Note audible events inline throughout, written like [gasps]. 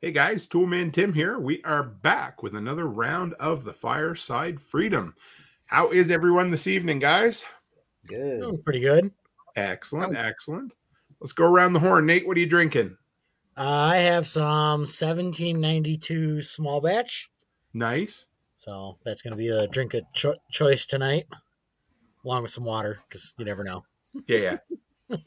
Hey guys, Toolman Tim here. We are back with another round of the Fireside Freedom. How is everyone this evening, guys? Good. Oh, pretty good. Excellent, excellent. Let's go around the horn. Nate, what are you drinking? Uh, I have some 1792 small batch. Nice. So that's going to be a drink of cho- choice tonight, along with some water, because you never know. Yeah, yeah. [laughs]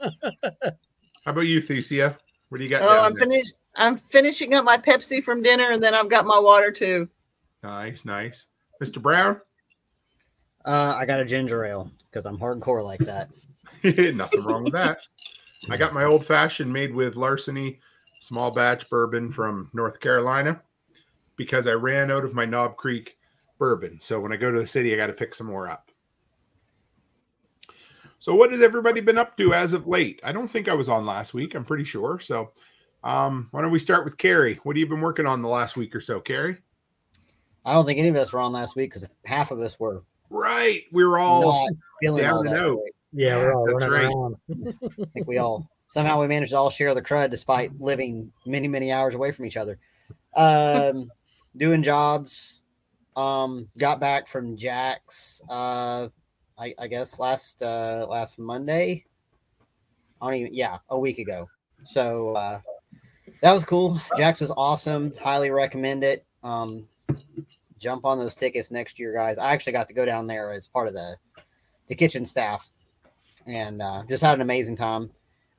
How about you, Thesia? What do you got? Oh, down I'm finished. I'm finishing up my Pepsi from dinner, and then I've got my water too. Nice, nice. Mr. Brown? Uh, I got a ginger ale because I'm hardcore like that. [laughs] [laughs] Nothing wrong with that. I got my old fashioned made with larceny small batch bourbon from North Carolina because I ran out of my Knob Creek bourbon. So when I go to the city, I got to pick some more up. So what has everybody been up to as of late? I don't think I was on last week. I'm pretty sure. So um, why don't we start with Carrie? What have you been working on the last week or so, Carrie? I don't think any of us were on last week because half of us were Right, we were all not feeling down all that out. great. Yeah, we're all That's running right. around. I think we all somehow we managed to all share the crud despite living many many hours away from each other. Um, [laughs] doing jobs. Um, got back from Jack's. Uh, I, I guess last uh last Monday. I don't even yeah a week ago. So uh, that was cool. Jack's was awesome. Highly recommend it. Um, jump on those tickets next year, guys. I actually got to go down there as part of the the kitchen staff and uh, just had an amazing time.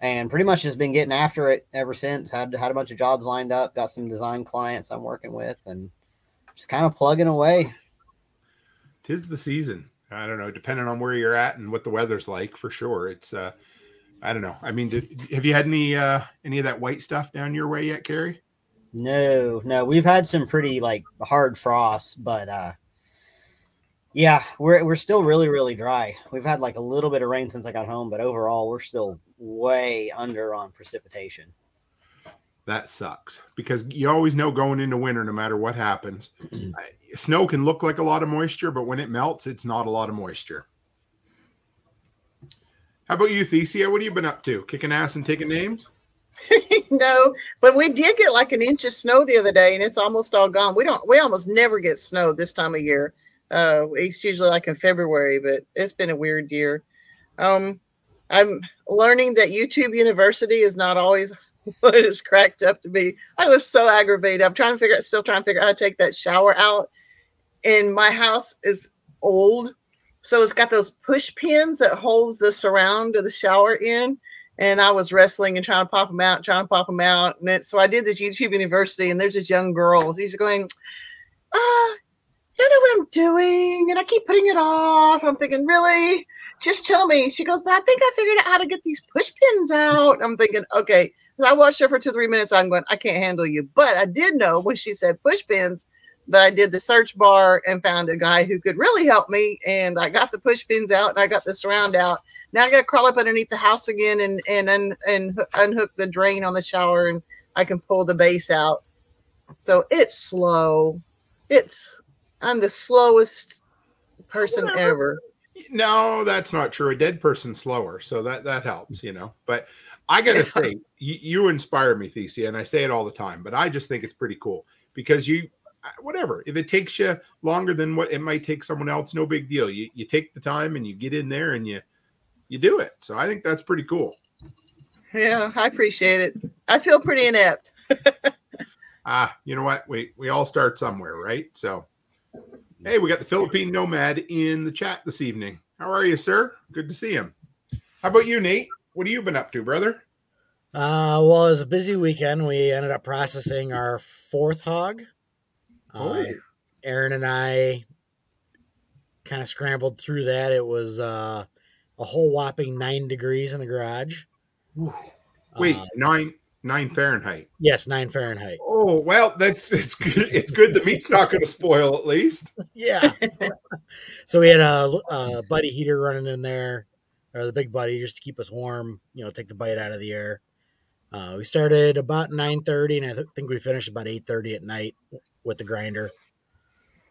And pretty much just been getting after it ever since. Had had a bunch of jobs lined up. Got some design clients I'm working with, and just kind of plugging away. tis the season. I don't know, depending on where you're at and what the weather's like, for sure. It's uh I don't know. I mean, did, have you had any uh any of that white stuff down your way yet, Carrie? No, no, we've had some pretty like hard frosts, but uh, yeah, we're we're still really really dry. We've had like a little bit of rain since I got home, but overall we're still way under on precipitation. That sucks because you always know going into winter, no matter what happens, [clears throat] snow can look like a lot of moisture, but when it melts, it's not a lot of moisture. How about you, Thesia? What have you been up to? Kicking ass and taking names? [laughs] no, but we did get like an inch of snow the other day, and it's almost all gone. We don't. We almost never get snow this time of year. Uh, it's usually like in February, but it's been a weird year. Um, I'm learning that YouTube University is not always [laughs] what it's cracked up to be. I was so aggravated. I'm trying to figure out, still trying to figure out how to take that shower out. And my house is old, so it's got those push pins that holds the surround of the shower in and I was wrestling and trying to pop them out, trying to pop them out. And then, so I did this YouTube University, and there's this young girl. She's going, ah, I don't know what I'm doing, and I keep putting it off. I'm thinking, really? Just tell me. She goes, but I think I figured out how to get these push pins out. I'm thinking, okay. I watched her for two, three minutes. I'm going, I can't handle you. But I did know when she said push pins that I did the search bar and found a guy who could really help me. And I got the push pins out and I got the surround out now I got to crawl up underneath the house again and and and h- unhook the drain on the shower, and I can pull the base out. So it's slow. It's I'm the slowest person ever. No, that's not true. A dead person's slower, so that that helps, you know. But I gotta say, you, you inspire me, Thesia, and I say it all the time. But I just think it's pretty cool because you, whatever, if it takes you longer than what it might take someone else, no big deal. You you take the time and you get in there and you you do it. So I think that's pretty cool. Yeah, I appreciate it. I feel pretty inept. [laughs] Ah, you know what? We we all start somewhere, right? So, hey, we got the Philippine Nomad in the chat this evening. How are you, sir? Good to see him. How about you, Nate? What have you been up to, brother? Uh, well, it was a busy weekend. We ended up processing our fourth hog. Oh. Uh, Erin and I kind of scrambled through that. It was uh, a whole whopping nine degrees in the garage. Wait, Uh, nine nine Fahrenheit. yes, nine Fahrenheit. Oh well, that's it's good. It's good. The meat's not going to spoil, at least. Yeah. [laughs] so we had a, a buddy heater running in there, or the big buddy, just to keep us warm. You know, take the bite out of the air. Uh, we started about nine thirty, and I th- think we finished about eight thirty at night with the grinder.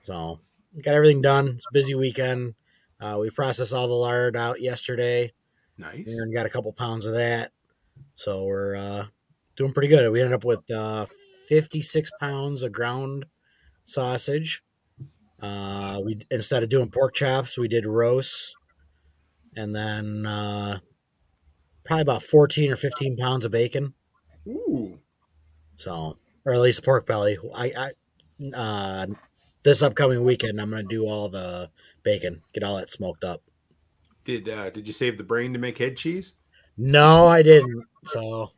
So got everything done. It's a busy weekend. Uh, we processed all the lard out yesterday. Nice. And got a couple pounds of that, so we're uh, doing pretty good. We ended up with uh, 56 pounds of ground sausage. Uh, we instead of doing pork chops, we did roasts, and then uh, probably about 14 or 15 pounds of bacon. Ooh. So, or at least pork belly. I, I uh, this upcoming weekend, I'm gonna do all the bacon, get all that smoked up. Did uh, did you save the brain to make head cheese? No, I didn't. So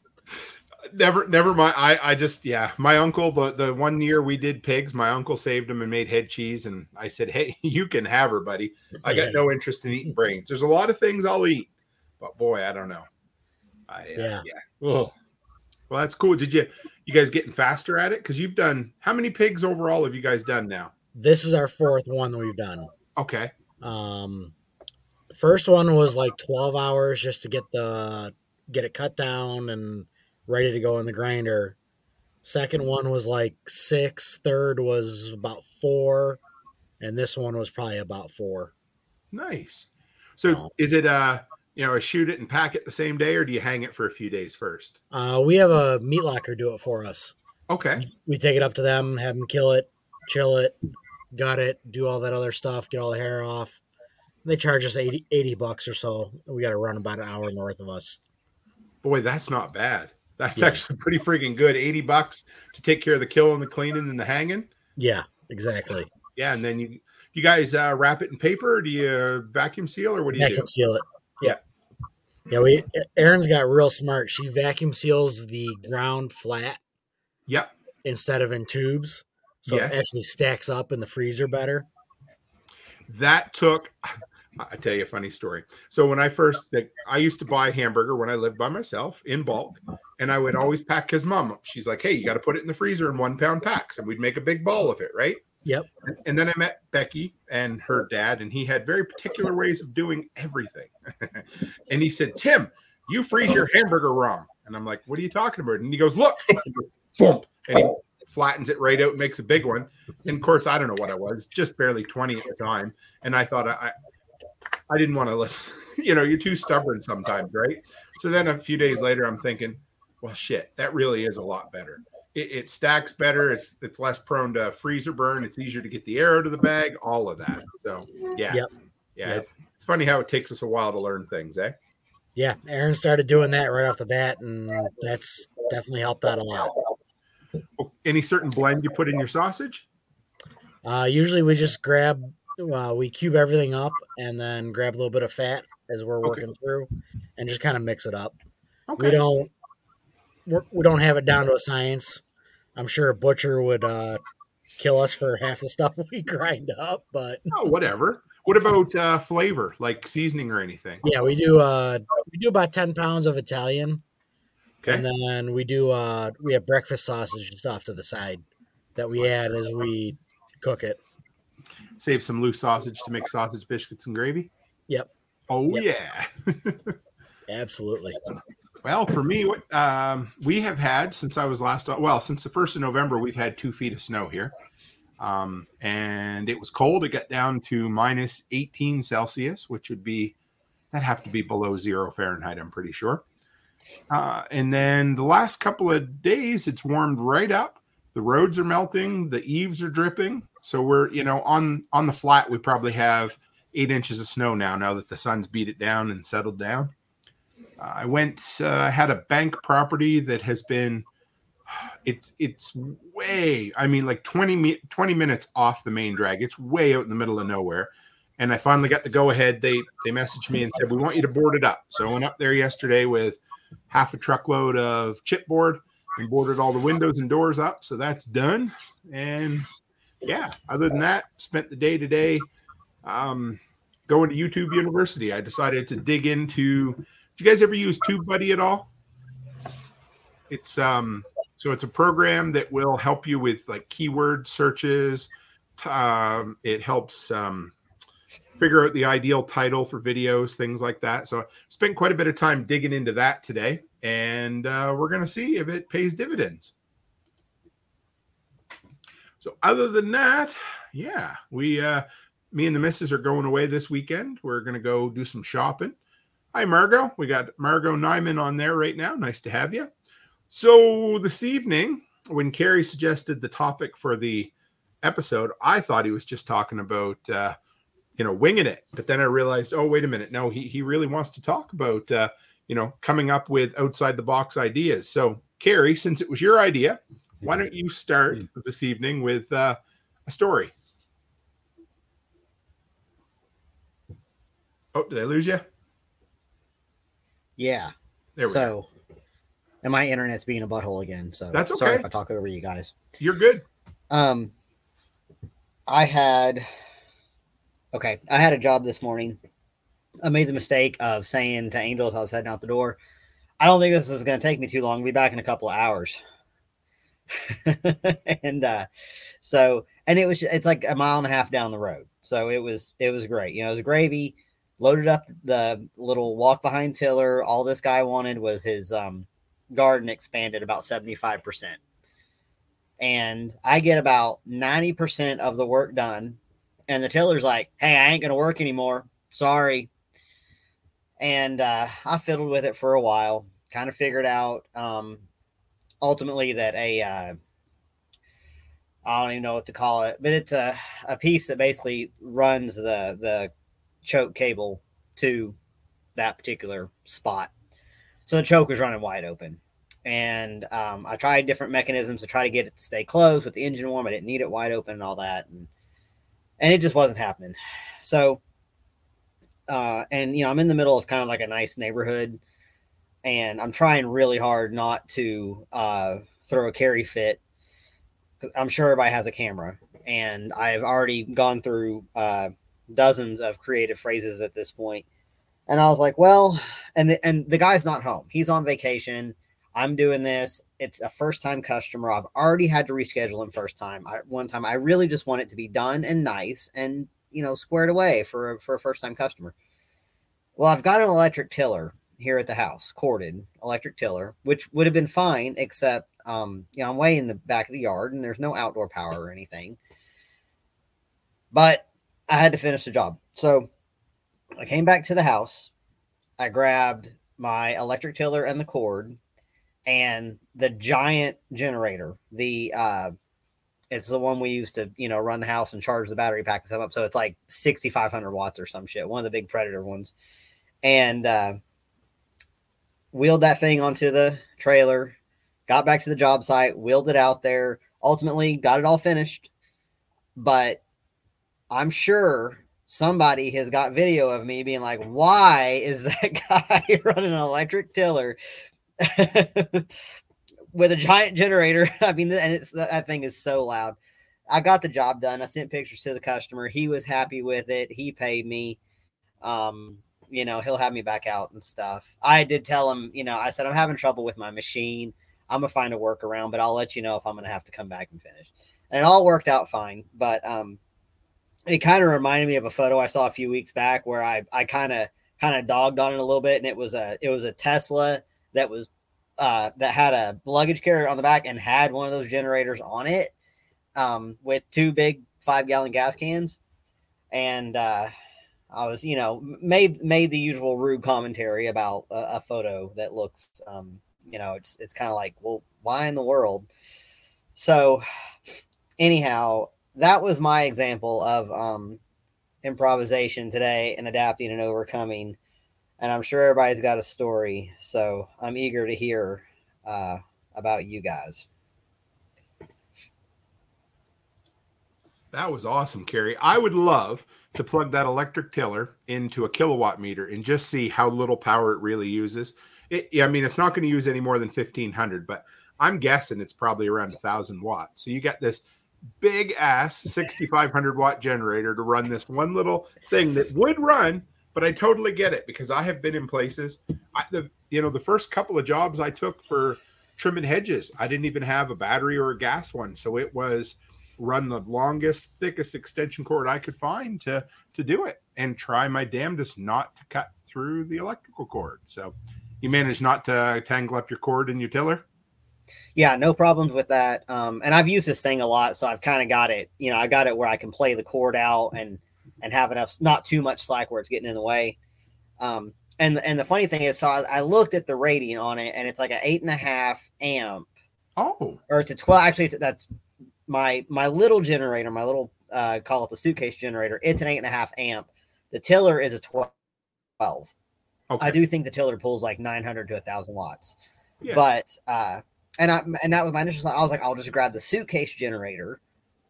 Never, never mind. I, I just, yeah. My uncle, the the one year we did pigs, my uncle saved them and made head cheese, and I said, "Hey, [laughs] you can have her, buddy. I got no interest in eating brains. There's a lot of things I'll eat, but boy, I don't know. I, uh, Yeah. yeah. Well, that's cool. Did you, you guys getting faster at it? Because you've done how many pigs overall have you guys done now? this is our fourth one that we've done. Okay. Um, first one was like 12 hours just to get the get it cut down and ready to go in the grinder. Second one was like six. Third was about four, and this one was probably about four. Nice. So Oh. is it uh you know shoot it and pack it the same day, or do you hang it for a few days first? Uh, we have a meat locker do it for us. Okay. We take it up to them, have them kill it, chill it, gut it, do all that other stuff, get all the hair off. They charge us 80, 80 bucks or so. We got to run about an hour north of us. Boy, that's not bad. That's Yeah. actually pretty freaking good. 80 bucks to take care of the killing, the cleaning, and the hanging. Yeah, exactly. Yeah, and then you you guys uh, wrap it in paper, or do you vacuum seal, or what do you vacuum do? seal it. Yeah. Yeah, we Erin's got real smart. She vacuum seals the ground flat Yep. instead of in tubes. So Yes. it actually stacks up in the freezer better. That took. I tell you a funny story. So when I first, I used to buy hamburger when I lived by myself in bulk, and I would always pack his mom. She's like, "Hey, you got to put it in the freezer in one pound packs," and we'd make a big ball of it, right? Yep. And- then I met Becky and her dad, and he had very particular ways of doing everything. [laughs] and he said, Tim, you freeze your hamburger wrong. And I'm like, what are you talking about? And he goes, look, [laughs] boom. And he flattens it right out and makes a big one. And of course, I don't know what it was, just barely 20 at the time. And I thought I, I, didn't want to listen. [laughs] you know, you're too stubborn sometimes, right? So then a few days later, I'm thinking, well, shit, that really is a lot better it, it stacks better. It's it's less prone to freezer burn. It's easier to get the air out of the bag. All of that. So yeah, Yep. yeah. Yep. It's it's funny how it takes us a while to learn things, eh? Yeah, Erin started doing that right off the bat, and that's definitely helped out a lot. Any certain blend you put in your sausage? Uh, usually we just grab, uh, we cube everything up and then grab a little bit of fat as we're Okay. working through, and just kind of mix it up. Okay. We don't, we're, we don't have it down to a science. I'm sure a butcher would uh, kill us for half the stuff [laughs] we grind up, but Oh, whatever. What about uh, flavor, like seasoning or anything? yeah, we do. Uh, we do about ten pounds of Italian, Okay. and then we do. Uh, we have breakfast sausage just off to the side that we add as we cook it. Save some loose sausage to make sausage biscuits and gravy. Yep. Oh Yep. yeah. [laughs] Absolutely. Well, for me, what- um, we have had since I was last. Well, since the first of November, we've had two feet of snow here, um, and it was cold. It got down to minus 18 Celsius, which would be that have to be below zero Fahrenheit. I'm pretty sure. Uh, and then the last couple of days, it's warmed right up. The roads are melting. The eaves are dripping. So we're you know on on the flat. We probably have eight inches of snow now. Now that the sun's beat it down and settled down. Uh, I went. Uh, I had a bank property that has been. [sighs] It's it's way. I mean, like 20, mi- 20 minutes off the main drag. It's way out in the middle of nowhere. And I finally got the go ahead. They they messaged me and said we want you to board it up. So I went up there yesterday with half a truckload of chipboard and boarded all the windows and doors up. So that's done. And yeah, other than that, spent the day today um, going to YouTube University. I decided to dig into Did you guys ever use TubeBuddy at all? It's um so it's a program that will help you with like keyword searches. Um, it helps um, figure out the ideal title for videos, things like that. So I spent quite a bit of time digging into that today, and uh, we're gonna see if it pays dividends. So other than that, yeah, we uh me and the missus are going away this weekend. We're gonna go do some shopping. Hi, Margot. We got Margot Nyman on there right now. Nice to have you. So this evening, when Carrie suggested the topic for the episode, I thought he was just talking about uh, you know winging it, but then I realized, oh wait a minute, no, he he really wants to talk about uh, you know coming up with outside the box ideas. So Carrie, since it was your idea, why don't you start this evening with uh, a story? Oh, did I lose you? Yeah. There we go. so, and my internet's being a butthole again. So That's Sorry okay. if I talk over you guys. You're good. Um, I had okay. I had a job this morning. I made the mistake of saying to Angels, I was heading out the door, "I don't think this is going to take me too long. I'll be back in a couple of hours." [laughs] and uh, so, and it was it's like a mile and a half down the road. So it was it was great. You know, it was gravy. Loaded up the little walk behind tiller. All this guy wanted was his um, garden expanded about seventy five percent and I get about 90% of the work done. And the tiller's like, hey, I ain't going to work anymore. Sorry. And uh, I fiddled with it for a while, kind of figured out um, ultimately that a, uh, I don't even know what to call it, but it's a, a piece that basically runs the, the choke cable to that particular spot. So the choke is running wide open and um, I tried different mechanisms to try to get it to stay closed with the engine warm. I didn't need it wide open and all that, and and it just wasn't happening. So, uh, and you know, I'm in the middle of kind of like a nice neighborhood, and I'm trying really hard not to uh, throw a carry fit. I'm sure everybody has a camera, and I've already gone through uh, dozens of creative phrases at this point. And I was like, well, and the, and the guy's not home. He's on vacation. I'm doing this. It's a first time customer. I've already had to reschedule him first time. I, one time, I really just want it to be done and nice and you know squared away for a, for a first time customer. Well, I've got an electric tiller here at the house, corded electric tiller, which would have been fine, except um, you know I'm way in the back of the yard and there's no outdoor power or anything. But I had to finish the job, so I came back to the house. I grabbed my electric tiller and the cord and the giant generator the uh it's the one we use to you know run the house and charge the battery pack and stuff up so it's like 6500 watts or some shit one of the big predator ones and uh wheeled that thing onto the trailer got back to the job site wheeled it out there ultimately got it all finished but i'm sure somebody has got video of me being like why is [laughs] that guy [laughs] running an electric tiller [laughs] with a giant generator. I mean, and it's that thing is so loud. I got the job done. I sent pictures to the customer. He was happy with it. He paid me. Um, you know, he'll have me back out and stuff. I did tell him, you know, I said I'm having trouble with my machine. I'm gonna find a workaround, but I'll let you know if I'm gonna have to come back and finish. And it all worked out fine. But um, it kind of reminded me of a photo I saw a few weeks back where I I kind of kind of dogged on it a little bit, and it was a it was a Tesla that was uh, that had a luggage carrier on the back and had one of those generators on it um, with two big five gallon gas cans. And uh, I was, you know, made made the usual rude commentary about a, a photo that looks, um, you know, it's it's kind of like, well, why in the world? So, anyhow, that was my example of um, improvisation today and adapting and overcoming and I'm sure everybody's got a story. So I'm eager to hear uh, about you guys. That was awesome, Carrie. I would love to plug that electric tiller into a kilowatt meter and just see how little power it really uses. It, I mean, it's not going to use any more than 1500, but I'm guessing it's probably around a thousand watts. So you got this big ass 6500 watt generator to run this one little thing that would run but I totally get it because I have been in places. I, the you know the first couple of jobs I took for trimming hedges, I didn't even have a battery or a gas one, so it was run the longest, thickest extension cord I could find to to do it, and try my damnedest not to cut through the electrical cord. So you managed not to tangle up your cord in your tiller. Yeah, no problems with that. Um, and I've used this thing a lot, so I've kind of got it. You know, I got it where I can play the cord out and and have enough, not too much slack where it's getting in the way. Um, and and the funny thing is, so I, I looked at the rating on it, and it's like an eight and a half amp Oh, or it's a 12 actually it's- that's my my little generator my little uh call it the suitcase generator it's an eight and a half amp. The tiller is a 12 okay. i do think the tiller pulls like 900 to 1000 watts. Yeah. but uh and i and that was my initial thought. I was like i'll just grab the suitcase generator.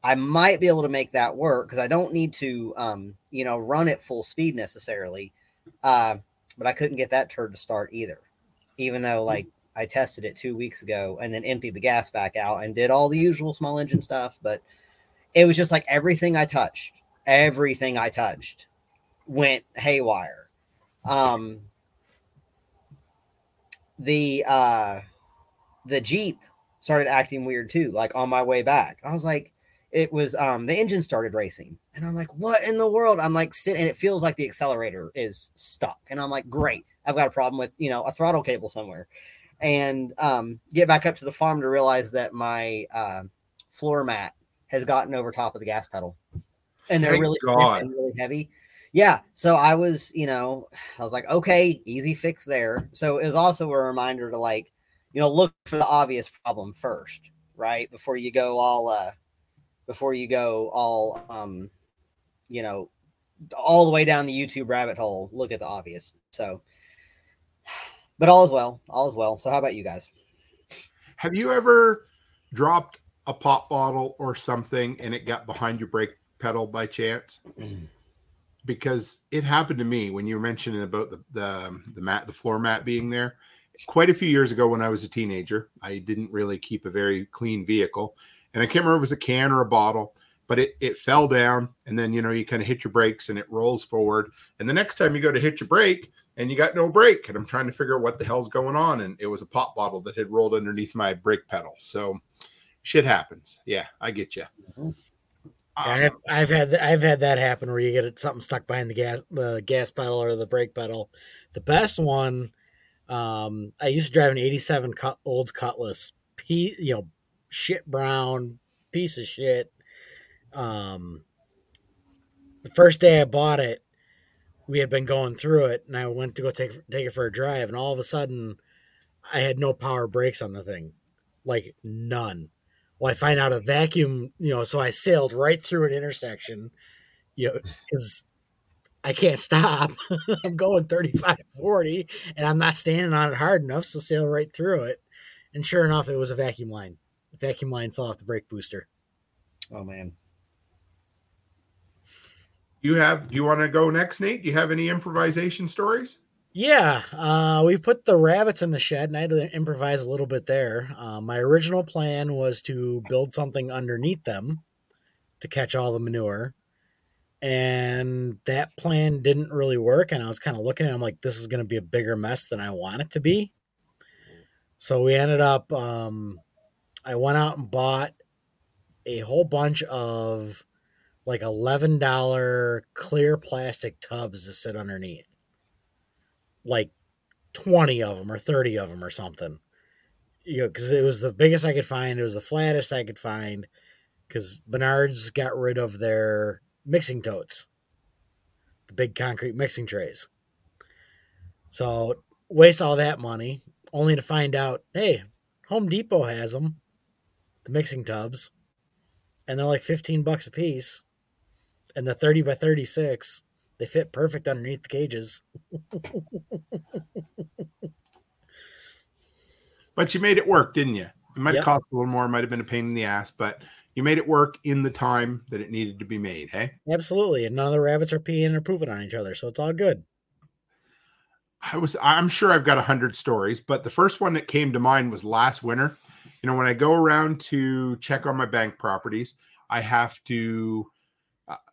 I might be able to make that work because i don't need to um you know run at full speed necessarily. Uh but i couldn't get that turd to start either. Even though like I tested it two weeks ago and then emptied the gas back out and did all the usual small engine stuff. But it was just like everything I touched, everything I touched went haywire. Um, the uh, the Jeep started acting weird too. Like on my way back, I was like, it was um the engine started racing, and I'm like, what in the world? I'm like sitting, and it feels like the accelerator is stuck, and I'm like, great, I've got a problem with you know a throttle cable somewhere and um, get back up to the farm to realize that my uh, floor mat has gotten over top of the gas pedal, and they're Thank really stiff and really heavy. Yeah, so I was, you know, I was like, okay, easy fix there. So it was also a reminder to like, you know, look for the obvious problem first, right? Before you go all, uh, before you go all, um, you know, all the way down the YouTube rabbit hole. Look at the obvious. So, but all is well. All is well. So how about you guys? Have you ever dropped a pop bottle or something and it got behind your brake pedal by chance? [clears throat] Because it happened to me when you were mentioning about the the um, the mat, the floor mat being there. Quite a few years ago, when I was a teenager, I didn't really keep a very clean vehicle, and I can't remember if it was a can or a bottle, but it it fell down, and then you know you kind of hit your brakes and it rolls forward, and the next time you go to hit your brake, and you got no brake and i'm trying to figure out what the hell's going on and it was a pop bottle that had rolled underneath my brake pedal so shit happens yeah i get you Mhm. Yeah, I've, I've had I've had that happen where you get something stuck behind the gas the gas pedal or the brake pedal. The best one, um, I used to drive an '87 cut, Olds Cutlass, P, you know, shit brown piece of shit. Um, the first day I bought it, we had been going through it, and I went to go take take it for a drive, and all of a sudden, I had no power brakes on the thing, like none. Well, I find out a vacuum, you know, so I sailed right through an intersection, you know, because I can't stop. [laughs] I'm going 35, 40, and I'm not standing on it hard enough, so sail right through it. And sure enough, it was a vacuum line. The vacuum line fell off the brake booster. Oh man. You have do you want to go next nate do you have any improvisation stories Yeah, uh, we put the rabbits in the shed, and I had to improvise a little bit there. Uh, my original plan was to build something underneath them to catch all the manure, and that plan didn't really work. And I was kind of looking at, I'm like, this is going to be a bigger mess than I want it to be. So we ended up. Um, I went out and bought a whole bunch of like eleven dollar clear plastic tubs to sit underneath like 20 of them or 30 of them or something. You know, because it was the biggest I could find. It was the flattest I could find. Because Menards got rid of their mixing totes, the big concrete mixing trays. So waste all that money only to find out, hey, Home Depot has them, the mixing tubs, and they're like 15 bucks a piece. And the 30 by 36, they fit perfect underneath the cages. but you made it work didn't you it might have Yep. cost a little more might have been a pain in the ass but you made it work in the time that it needed to be made hey Absolutely. And none of the rabbits are peeing or pooping on each other. So it's all good. I was I'm sure I've got a hundred stories, but the first one that came to mind was last winter. You know, when I go around to check on my bank properties, I have to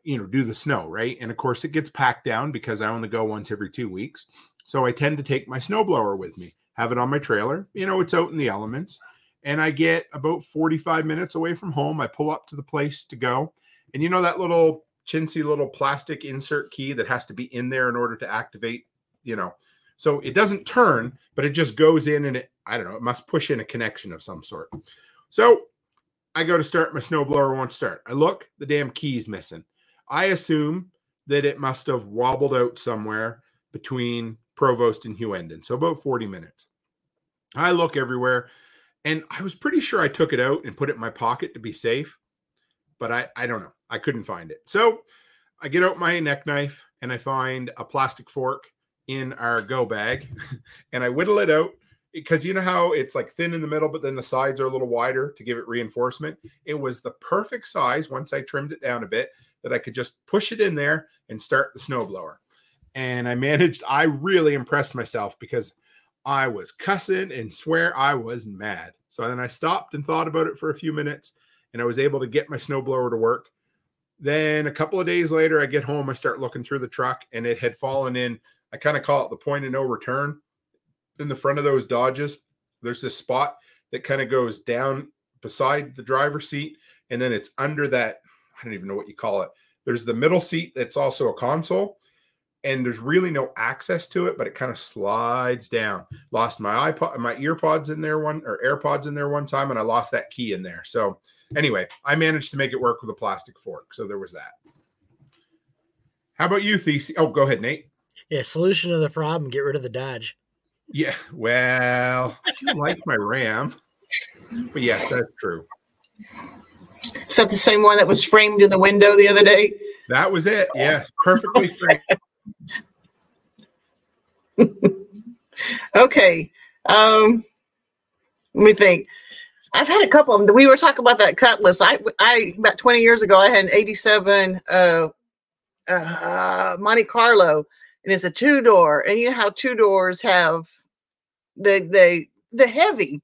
you know, do the snow, right? And of course it gets packed down because I only go once every 2 weeks. So I tend to take my snowblower with me, have it on my trailer. You know, it's out in the elements. And I get about 45 minutes away from home. I pull up to the place to go. And you know that little chintzy little plastic insert key that has to be in there in order to activate, you know, so it doesn't turn, but it just goes in and it, I don't know, it must push in a connection of some sort. So I go to start my snowblower won't start. I look, the damn key's missing. I assume that it must have wobbled out somewhere between Provost and Hughenden. So about 40 minutes. I look everywhere And I was pretty sure I took it out and put it in my pocket to be safe, but I, I don't know. I couldn't find it. So I get out my neck knife and I find a plastic fork in our go bag [laughs] and I whittle it out because you know how it's like thin in the middle, but then the sides are a little wider to give it reinforcement. It was the perfect size once I trimmed it down a bit that I could just push it in there and start the snowblower. And I managed, I really impressed myself because I was cussing and swear I was mad. So then I stopped and thought about it for a few minutes and I was able to get my snowblower to work. Then a couple of days later, I get home, I start looking through the truck and it had fallen in. I kind of call it the point of no return. In the front of those Dodges, there's this spot that kind of goes down beside the driver's seat and then it's under that. I don't even know what you call it. There's the middle seat that's also a console and there's really no access to it, but it kind of slides down. Lost my iPod, my earpods in there one or AirPods in there one time, and I lost that key in there. So anyway, I managed to make it work with a plastic fork. So there was that. How about you, Thesey? Oh, go ahead, Nate. Yeah, solution to the problem: get rid of the Dodge. Yeah, well, I do like my Ram, but yes, that's true. Is that the same one that was framed in the window the other day? That was it. Yes, perfectly framed. [laughs] okay. Um, let me think. I've had a couple of them. We were talking about that Cutlass. I, I about 20 years ago, I had an 87 uh, uh, Monte Carlo, and it's a two door. And you know how two doors have the they the heavy,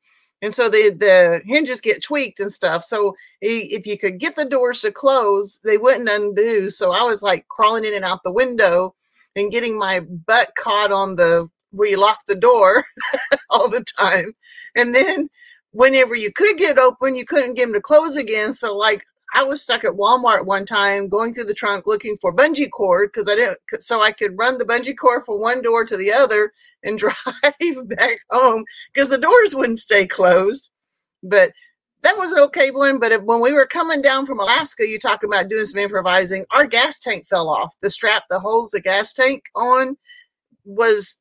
and so the the hinges get tweaked and stuff. So if you could get the doors to close, they wouldn't undo. So I was like crawling in and out the window and getting my butt caught on the where you lock the door [laughs] all the time. And then whenever you could get open, you couldn't get them to close again. So like I was stuck at Walmart one time going through the trunk looking for bungee cord because I didn't so I could run the bungee cord from one door to the other and [laughs] drive back home because the doors wouldn't stay closed. But that was an okay one. But if, when we were coming down from Alaska, you talk about doing some improvising. Our gas tank fell off. The strap that holds the gas tank on was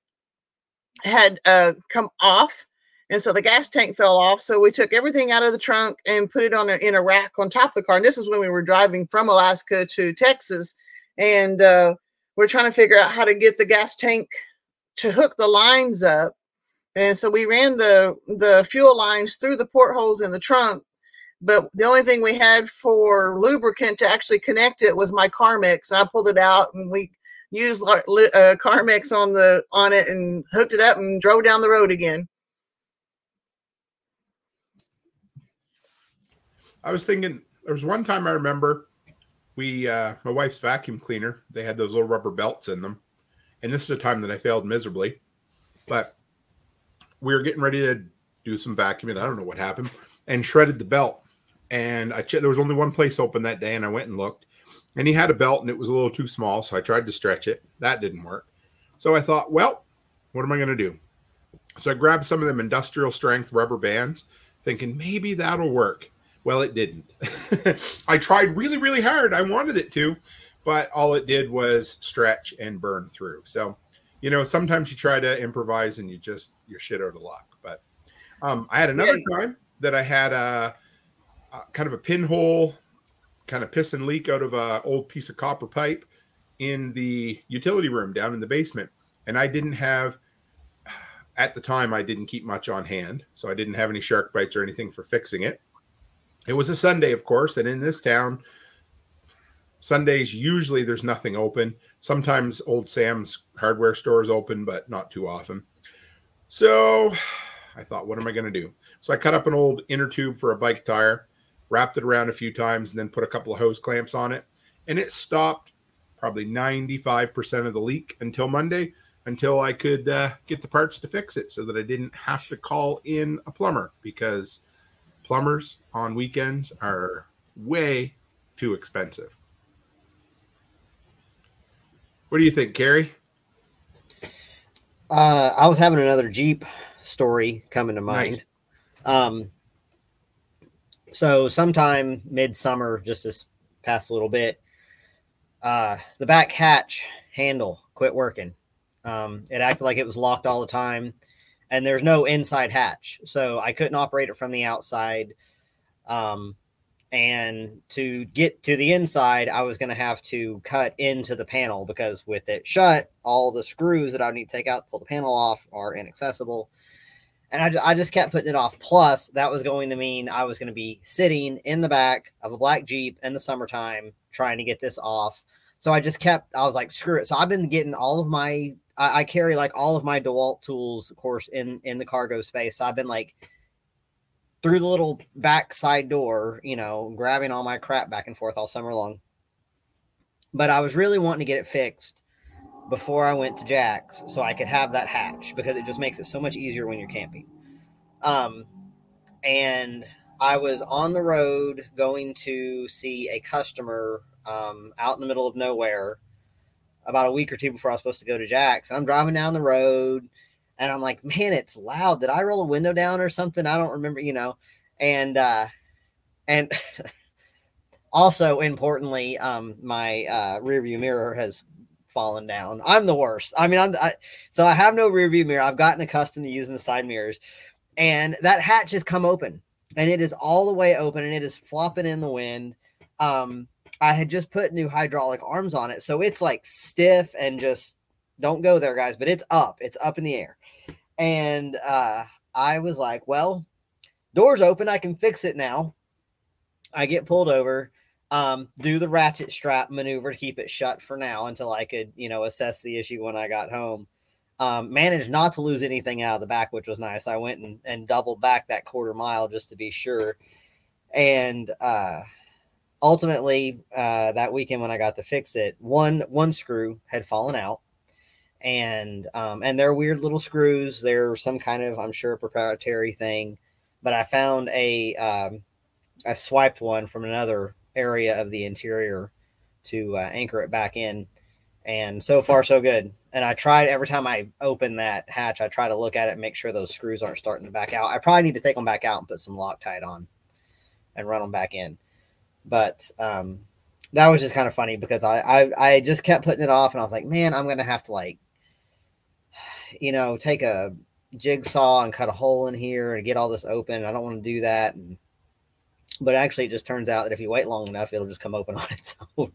had uh, come off and so the gas tank fell off. So we took everything out of the trunk and put it on a, in a rack on top of the car. And this is when we were driving from Alaska to Texas. And uh, we're trying to figure out how to get the gas tank to hook the lines up. And so we ran the the fuel lines through the portholes in the trunk. But the only thing we had for lubricant to actually connect it was my Carmex. And I pulled it out and we used uh, Carmex on the on it and hooked it up and drove down the road again. I was thinking there was one time I remember we uh my wife's vacuum cleaner, they had those little rubber belts in them. And this is a time that I failed miserably. But we were getting ready to do some vacuuming. I don't know what happened and shredded the belt. And I checked there was only one place open that day and I went and looked. And he had a belt and it was a little too small, so I tried to stretch it. That didn't work. So I thought, well, what am I going to do? So I grabbed some of them industrial strength rubber bands, thinking maybe that'll work. Well, it didn't. [laughs] I tried really, really hard. I wanted it to, but all it did was stretch and burn through. So, you know, sometimes you try to improvise and you just you're shit out of luck. But um, I had another time that I had a, a kind of a pinhole, kind of piss and leak out of a old piece of copper pipe in the utility room down in the basement, and I didn't have. [sighs] At the time, I didn't keep much on hand, so I didn't have any shark bites or anything for fixing it. It was a Sunday, of course, and in this town, Sundays usually there's nothing open. Sometimes Old Sam's hardware store is open, but not too often. So I thought, what am I going to do? So I cut up an old inner tube for a bike tire, wrapped it around a few times, and then put a couple of hose clamps on it. And it stopped probably 95% of the leak until Monday, until I could uh, get the parts to fix it so that I didn't have to call in a plumber because plumbers on weekends are way too expensive. What do you think, Carrie? Uh, I was having another Jeep story coming to mind. Nice. Um, so sometime midsummer, just this past little bit, uh, the back hatch handle quit working. Um, it acted like it was locked all the time. And there's no inside hatch, so I couldn't operate it from the outside. Um, and to get to the inside, I was going to have to cut into the panel because with it shut, all the screws that I need to take out to pull the panel off are inaccessible. And I, I just kept putting it off. Plus, that was going to mean I was going to be sitting in the back of a black Jeep in the summertime trying to get this off. So I just kept, I was like, screw it. So I've been getting all of my, I, I carry like all of my DeWalt tools, of course, in in the cargo space. So I've been like through the little back side door, you know, grabbing all my crap back and forth all summer long. But I was really wanting to get it fixed before I went to Jack's so I could have that hatch because it just makes it so much easier when you're camping. Um, and I was on the road going to see a customer um, out in the middle of nowhere about a week or two before I was supposed to go to Jack's. I'm driving down the road and I'm like, man, it's loud. Did I roll a window down or something? I don't remember, you know. And uh and [laughs] also importantly, um my uh rear view mirror has fallen down. I'm the worst. I mean, I'm I, so I have no rear view mirror. I've gotten accustomed to using the side mirrors, and that hatch has come open, and it is all the way open, and it is flopping in the wind. Um, I had just put new hydraulic arms on it, so it's like stiff and just don't go there, guys. But it's up. It's up in the air, and uh, I was like, well, doors open. I can fix it now. I get pulled over um, do the ratchet strap maneuver to keep it shut for now until I could, you know, assess the issue when I got home. Um, managed not to lose anything out of the back, which was nice. I went and, and doubled back that quarter mile just to be sure. And uh, ultimately, uh, that weekend when I got to fix it, one one screw had fallen out, and um, and they're weird little screws. They're some kind of, I'm sure, proprietary thing. But I found a um, I swiped one from another area of the interior to uh, anchor it back in. And so far, so good. And I tried every time I open that hatch, I try to look at it and make sure those screws aren't starting to back out. I probably need to take them back out and put some Loctite on and run them back in. But um, that was just kind of funny because I, I I just kept putting it off, and I was like, man, I'm gonna have to like, [sighs] you know, take a jigsaw and cut a hole in here and get all this open. I don't want to do that. And but actually it just turns out that if you wait long enough it'll just come open [laughs] on its own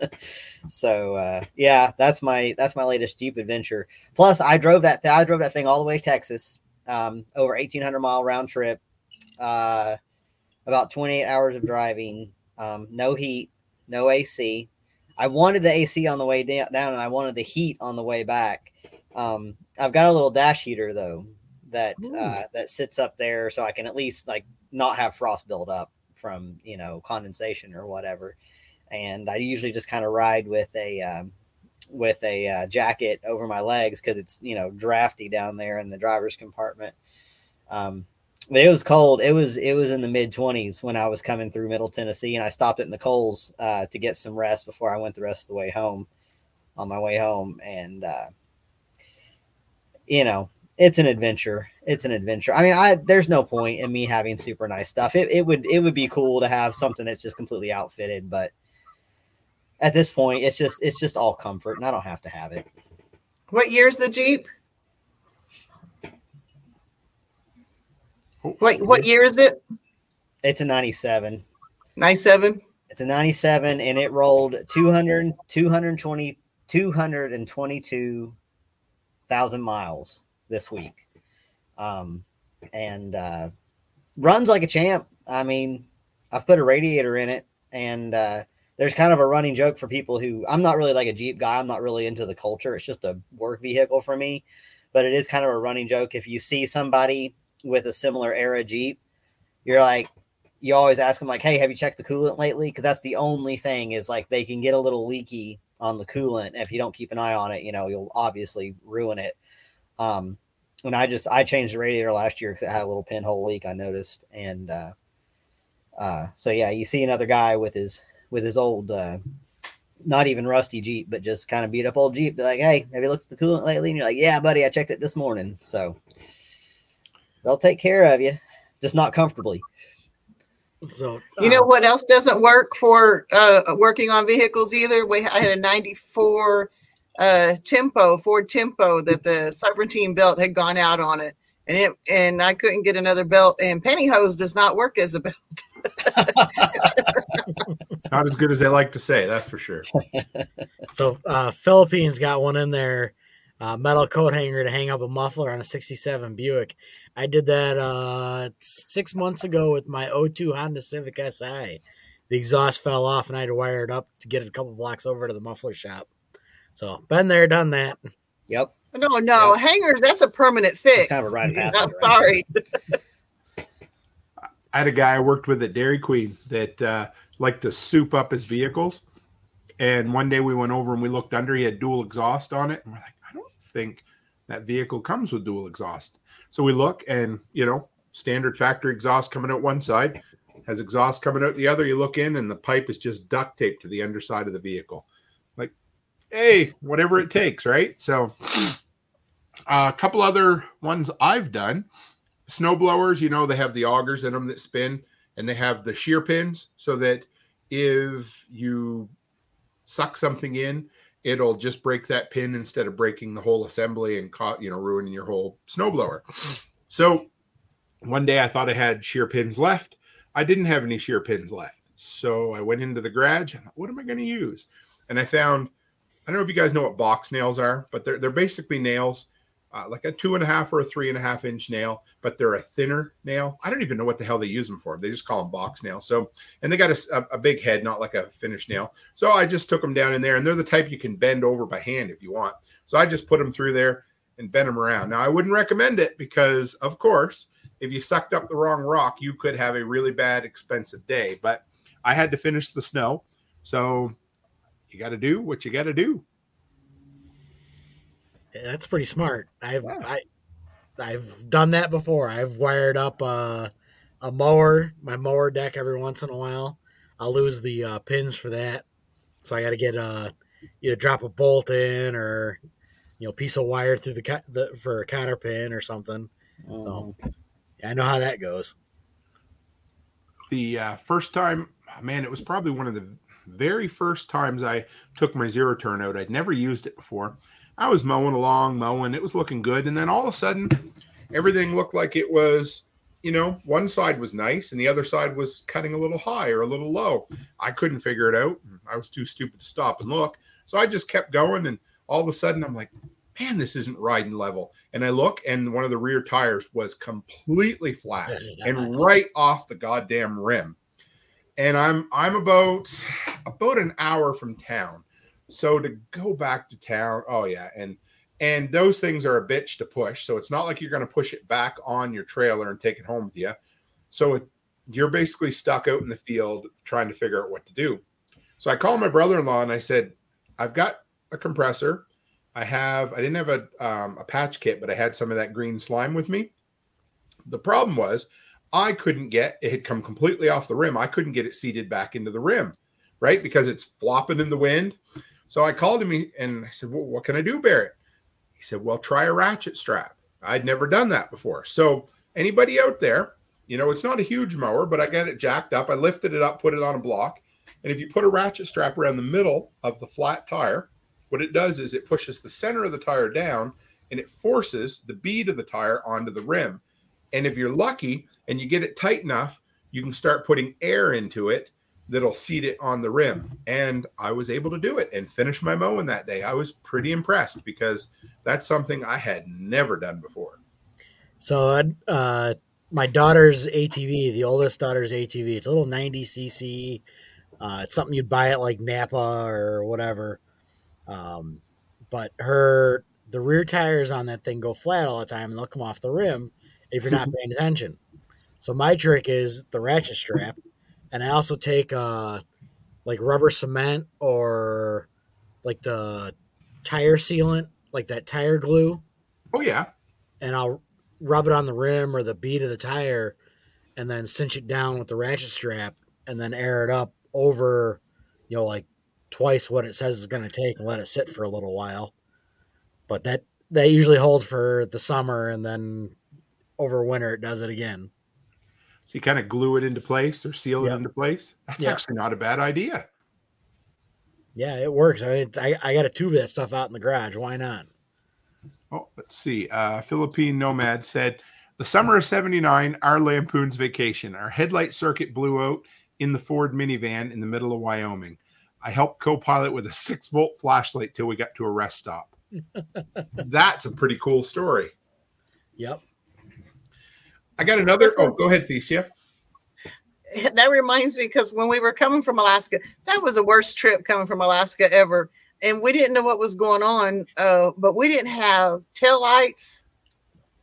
[laughs] so uh, yeah that's my that's my latest jeep adventure plus i drove that th- i drove that thing all the way to texas um, over 1800 mile round trip uh, about 28 hours of driving um, no heat no ac i wanted the ac on the way down and i wanted the heat on the way back um, i've got a little dash heater though that uh, that sits up there so i can at least like not have frost build up from you know condensation or whatever. And I usually just kind of ride with a um, with a uh, jacket over my legs because it's you know drafty down there in the driver's compartment. Um, it was cold. It was it was in the mid twenties when I was coming through Middle Tennessee, and I stopped at Nicole's uh, to get some rest before I went the rest of the way home. On my way home, and uh, you know, it's an adventure. It's an adventure. I mean, I there's no point in me having super nice stuff. It, it would it would be cool to have something that's just completely outfitted, but at this point, it's just it's just all comfort, and I don't have to have it. What year's the Jeep? Wait, what year is it? It's a 97. 97? It's a 97 and it rolled 200 220 222,000 miles this week. Um, and uh, runs like a champ. I mean, I've put a radiator in it, and uh, there's kind of a running joke for people who I'm not really like a Jeep guy. I'm not really into the culture. It's just a work vehicle for me. But it is kind of a running joke. If you see somebody with a similar era Jeep, you're like, you always ask them like, "Hey, have you checked the coolant lately?" Because that's the only thing is like they can get a little leaky on the coolant. If you don't keep an eye on it, you know you'll obviously ruin it. Um, and I just I changed the radiator last year because it had a little pinhole leak. I noticed, and uh, uh, so yeah, you see another guy with his with his old, uh, not even rusty Jeep, but just kind of beat up old Jeep. Be like, hey, have you looked at the coolant lately? And you're like, yeah, buddy, I checked it this morning. So they'll take care of you, just not comfortably. So You know uh, what else doesn't work for uh, working on vehicles either? We I had a 94 uh, Tempo, Ford Tempo that the serpentine belt had gone out on it. and it and I couldn't get another belt. And pantyhose does not work as a belt. [laughs] Not as good as they like to say, that's for sure. [laughs] So uh, Philippines got one in there, uh, metal coat hanger to hang up a muffler on a '67 Buick. I did that uh, six months ago with my 02 Honda Civic Si. The exhaust fell off, and I had to wire it up to get it a couple blocks over to the muffler shop. So been there, done that. Yep. No, no, hangers. That's a permanent fix. It's kind of a rite of [laughs] passage. I'm right? sorry. I had a guy I worked with at Dairy Queen that uh, liked to soup up his vehicles. And one day we went over and we looked under. He had dual exhaust on it. And we're like, I don't think that vehicle comes with dual exhaust. So we look and, you know, standard factory exhaust coming out one side, has exhaust coming out the other. You look in and the pipe is just duct taped to the underside of the vehicle. Like, hey, whatever it takes, right? So uh, a couple other ones I've done snow blowers, you know, they have the augers in them that spin and they have the shear pins so that if you suck something in, it'll just break that pin instead of breaking the whole assembly and caught, you know, ruining your whole snowblower. So one day I thought I had shear pins left. I didn't have any shear pins left. So I went into the garage and thought, what am I going to use? And I found, I don't know if you guys know what box nails are, but they're, they're basically nails uh, like a two and a half or a three and a half inch nail, but they're a thinner nail. I don't even know what the hell they use them for. They just call them box nails. So, and they got a, a big head, not like a finished nail. So I just took them down in there, and they're the type you can bend over by hand if you want. So I just put them through there and bend them around. Now I wouldn't recommend it because, of course, if you sucked up the wrong rock, you could have a really bad, expensive day. But I had to finish the snow, so you got to do what you got to do. That's pretty smart. I've Yeah. I, I've done that before. I've wired up a, a mower, my mower deck every once in a while. I'll lose the uh, pins for that, so I got to get uh, either drop a bolt in or you know piece of wire through the, co- the for a cotter pin or something. Um, I know how that goes. the uh, first time, man, it was probably one of the very first times I took my zero turn out. I'd never used it before. I was mowing along, mowing, it was looking good. And then all of a sudden, everything looked like it was, you know, one side was nice and the other side was cutting a little high or a little low. I couldn't figure it out. I was too stupid to stop and look. So I just kept going. And all of a sudden, I'm like, man, this isn't riding level. And I look, and one of the rear tires was completely flat and right off the goddamn rim. And I'm I'm about about an hour from town. So to go back to town, oh yeah, and and those things are a bitch to push. So it's not like you're going to push it back on your trailer and take it home with you. So it, you're basically stuck out in the field trying to figure out what to do. So I called my brother-in-law and I said, I've got a compressor. I have I didn't have a um, a patch kit, but I had some of that green slime with me. The problem was I couldn't get it had come completely off the rim. I couldn't get it seated back into the rim, right? Because it's flopping in the wind. So I called him and I said, Well, what can I do, Barrett? He said, Well, try a ratchet strap. I'd never done that before. So anybody out there, you know, it's not a huge mower, but I got it jacked up. I lifted it up, put it on a block. And if you put a ratchet strap around the middle of the flat tire, what it does is it pushes the center of the tire down and it forces the bead of the tire onto the rim. And if you're lucky and you get it tight enough, you can start putting air into it that'll seat it on the rim. And I was able to do it and finish my mowing that day. I was pretty impressed because that's something I had never done before. So uh, my daughter's ATV, the oldest daughter's ATV, it's a little 90 cc. Uh, it's something you'd buy at like Napa or whatever. Um, but her the rear tires on that thing go flat all the time and they'll come off the rim if you're not [laughs] paying attention. So my trick is the ratchet strap, and I also take uh like rubber cement or like the tire sealant, like that tire glue, Oh, yeah. and I'll rub it on the rim or the bead of the tire, and then cinch it down with the ratchet strap, and then air it up over, you know, like twice what it says it's going to take, and let it sit for a little while. But that that usually holds for the summer, and then over winter it does it again. So you kind of glue it into place or seal it into place. That's Yep. actually not a bad idea. Yeah, it works. I I, I got a tube of that stuff out in the garage. Why not? Oh, let's see. Uh, Philippine Nomad said, The summer of 79, our Lampoon's vacation. Our headlight circuit blew out in the Ford minivan in the middle of Wyoming. I helped co pilot with a six volt flashlight till we got to a rest stop. [laughs] That's a pretty cool story. Yep. I got another. Oh, go ahead, Thesia. [laughs] that reminds me because when we were coming from Alaska, that was the worst trip coming from Alaska ever. And we didn't know what was going on, uh, but we didn't have tail lights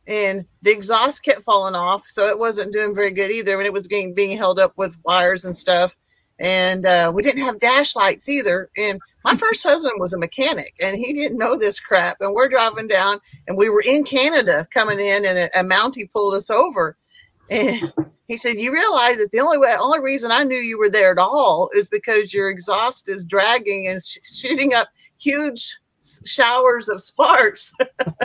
and the exhaust kept falling off. So it wasn't doing very good either. And it was being, being held up with wires and stuff. And uh, we didn't have dash lights either. And my [laughs] first husband was a mechanic and he didn't know this crap. And we're driving down and we were in Canada coming in and a, a Mountie pulled us over. And he said, "You realize that the only way, only reason I knew you were there at all is because your exhaust is dragging and sh- shooting up huge showers of sparks."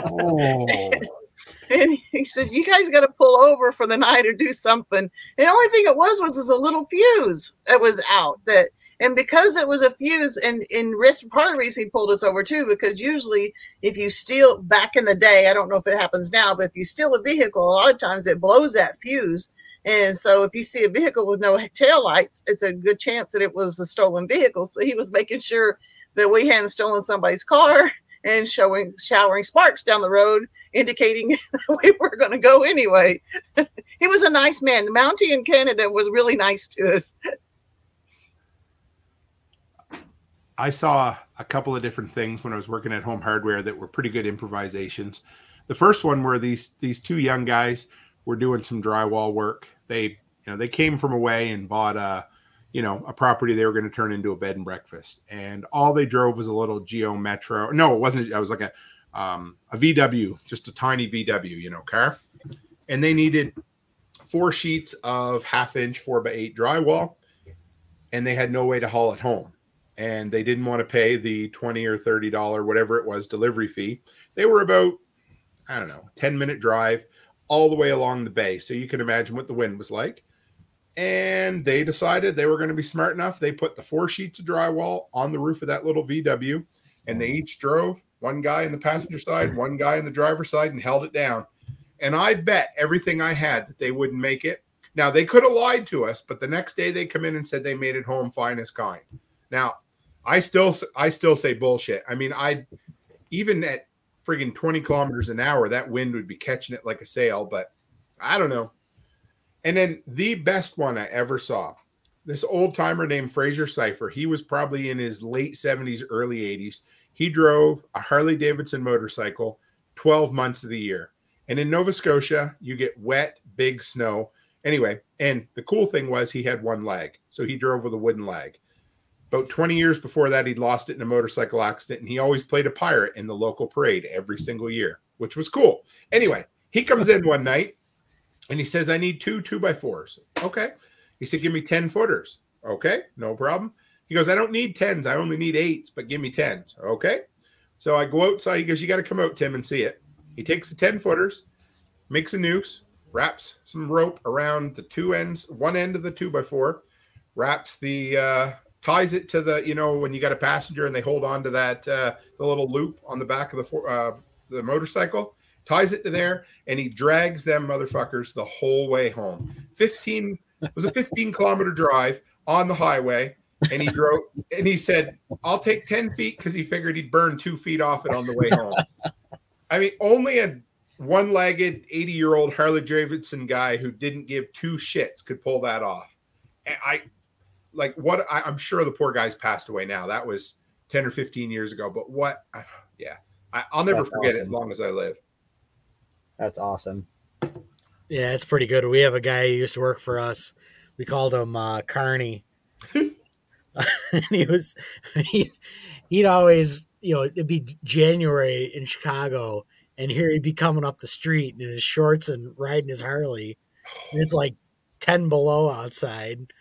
Oh. [laughs] and he said, "You guys got to pull over for the night or do something." And the only thing it was was, was a little fuse that was out. That and because it was a fuse, and in risk, part of the reason he pulled us over too, because usually if you steal back in the day, I don't know if it happens now, but if you steal a vehicle, a lot of times it blows that fuse. And so if you see a vehicle with no tail lights, it's a good chance that it was a stolen vehicle. So he was making sure that we hadn't stolen somebody's car and showing showering sparks down the road, indicating [laughs] we were going to go anyway. [laughs] he was a nice man. The Mountie in Canada was really nice to us. [laughs] I saw a couple of different things when I was working at Home Hardware that were pretty good improvisations. The first one were these these two young guys were doing some drywall work. They you know they came from away and bought a you know a property they were going to turn into a bed and breakfast, and all they drove was a little Geo Metro. No, it wasn't. It was like a um, a VW, just a tiny VW, you know, car, and they needed four sheets of half inch four by eight drywall, and they had no way to haul it home. And they didn't want to pay the 20 or 30 dollar whatever it was delivery fee. They were about i don't know 10 minute drive all the way along the bay. So you can imagine what the wind was like and they decided they were going to be smart enough. They put the four sheets of drywall on the roof of that little vw and they mm. each drove one guy in the passenger side one guy in the driver's side and held it down. And i bet everything i had that they wouldn't make it. Now they could have lied to us but the next day they come in and said they made it home fine as kind. Now I still I still say bullshit. I mean, I even at friggin' 20 kilometers an hour, that wind would be catching it like a sail, but I don't know. And then the best one I ever saw, this old timer named Fraser Cipher. He was probably in his late 70s, early 80s. He drove a Harley Davidson motorcycle 12 months of the year. And in Nova Scotia, you get wet, big snow. Anyway, and the cool thing was he had one leg. So he drove with a wooden leg. About 20 years before that, he'd lost it in a motorcycle accident, and he always played a pirate in the local parade every single year, which was cool. Anyway, he comes in one night and he says, I need two two by fours. Okay. He said, Give me 10 footers. Okay, no problem. He goes, I don't need tens, I only need eights, but give me tens. Okay. So I go outside. He goes, You got to come out, Tim, and see it. He takes the 10 footers, makes a noose, wraps some rope around the two ends, one end of the two by four, wraps the uh, ties it to the you know when you got a passenger and they hold on to that uh, the little loop on the back of the uh, the motorcycle ties it to there and he drags them motherfuckers the whole way home 15 was a 15 kilometer drive on the highway and he drove and he said i'll take 10 feet because he figured he'd burn two feet off it on the way home i mean only a one-legged 80 year old harley davidson guy who didn't give two shits could pull that off and i like what I, am sure the poor guy's passed away now. That was 10 or 15 years ago. But what, yeah, I, will never That's forget awesome. it as long as I live. That's awesome. Yeah, it's pretty good. We have a guy who used to work for us. We called him uh, Carney. [laughs] he was, he, he'd always, you know, it'd be January in Chicago, and here he'd be coming up the street in his shorts and riding his Harley. And it's like 10 below outside.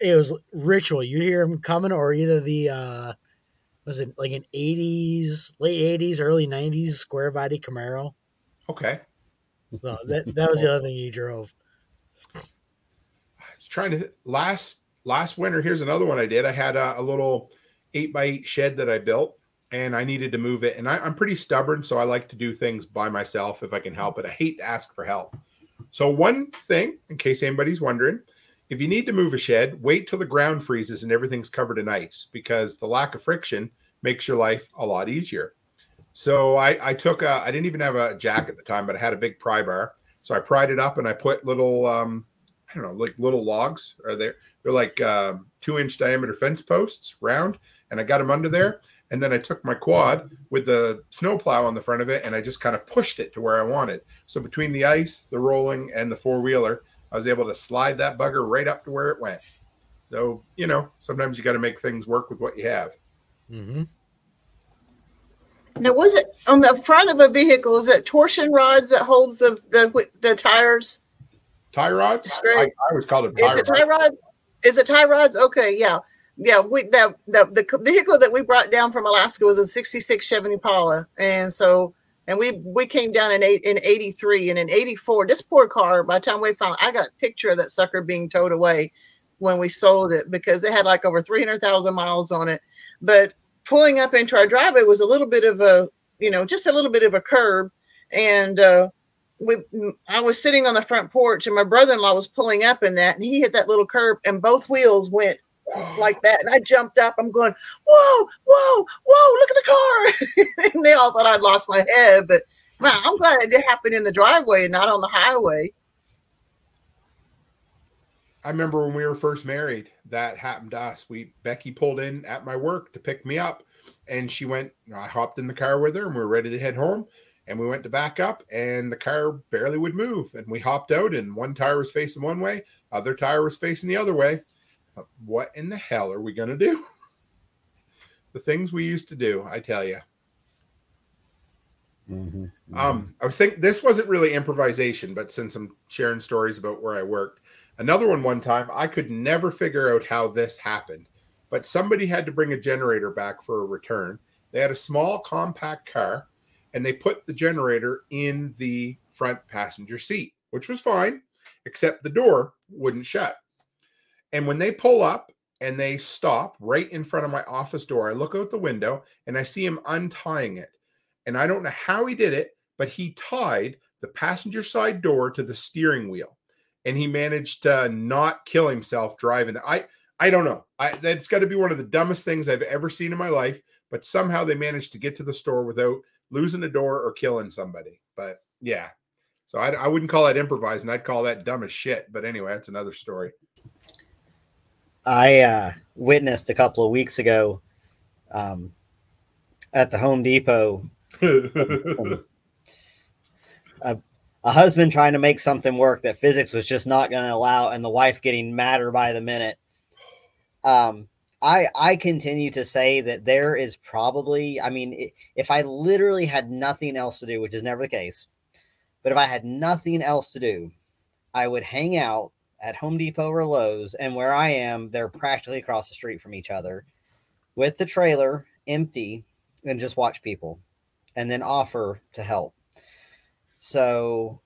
It was ritual. You'd hear him coming, or either the, uh, was it like an 80s, late 80s, early 90s square body Camaro? Okay. So that, that was the other thing he drove. I was trying to last last winter. Here's another one I did. I had a, a little eight by eight shed that I built, and I needed to move it. And I, I'm pretty stubborn, so I like to do things by myself if I can help it. I hate to ask for help. So, one thing, in case anybody's wondering, if you need to move a shed, wait till the ground freezes and everything's covered in ice because the lack of friction makes your life a lot easier. So I, I took a, I didn't even have a jack at the time, but I had a big pry bar. So I pried it up and I put little, um, I don't know, like little logs. Are there? They're like um, two inch diameter fence posts, round, and I got them under there. And then I took my quad with the snowplow on the front of it and I just kind of pushed it to where I wanted. So between the ice, the rolling, and the four wheeler, I was able to slide that bugger right up to where it went. So, you know, sometimes you got to make things work with what you have. Mm-hmm. Now, was it on the front of a vehicle? Is it torsion rods that holds the the, the tires? Tie rods? I, I always called them tie Is it rods. tie rods? Is it tie rods? Okay, yeah, yeah. We the, the the vehicle that we brought down from Alaska was a '66 Chevy Impala, and so and we we came down in eight in '83 and in '84. This poor car. By the time we found, I got a picture of that sucker being towed away when we sold it because it had like over 300,000 miles on it. But pulling up into our driveway was a little bit of a you know just a little bit of a curb, and uh, we I was sitting on the front porch and my brother-in-law was pulling up in that and he hit that little curb and both wheels went like that. And I jumped up. I'm going whoa whoa whoa look at the car. [laughs] And they all thought I'd lost my head but wow I'm glad it happened in the driveway and not on the highway I remember when we were first married, that happened to us. We Becky pulled in at my work to pick me up, and she went. I hopped in the car with her, and we were ready to head home. And we went to back up, and the car barely would move. And we hopped out, and one tire was facing one way, other tire was facing the other way. What in the hell are we gonna do? [laughs] The things we used to do, I tell you. Mhm. Um, I was thinking this wasn't really improvisation, but since I'm sharing stories about where I worked, another one one time I could never figure out how this happened, but somebody had to bring a generator back for a return. They had a small compact car and they put the generator in the front passenger seat, which was fine, except the door wouldn't shut. And when they pull up and they stop right in front of my office door, I look out the window and I see him untying it and I don't know how he did it, but he tied the passenger side door to the steering wheel, and he managed to not kill himself driving. I I don't know. I that's got to be one of the dumbest things I've ever seen in my life. But somehow they managed to get to the store without losing a door or killing somebody. But yeah, so I, I wouldn't call that improvising. I'd call that dumb as shit. But anyway, that's another story. I uh, witnessed a couple of weeks ago um, at the Home Depot [laughs] a husband trying to make something work that physics was just not going to allow, and the wife getting madder by the minute. Um, I I continue to say that there is probably, I mean, if I literally had nothing else to do, which is never the case, but if I had nothing else to do, I would hang out at Home Depot or Lowe's, and where I am, they're practically across the street from each other, with the trailer empty, and just watch people, and then offer to help. So,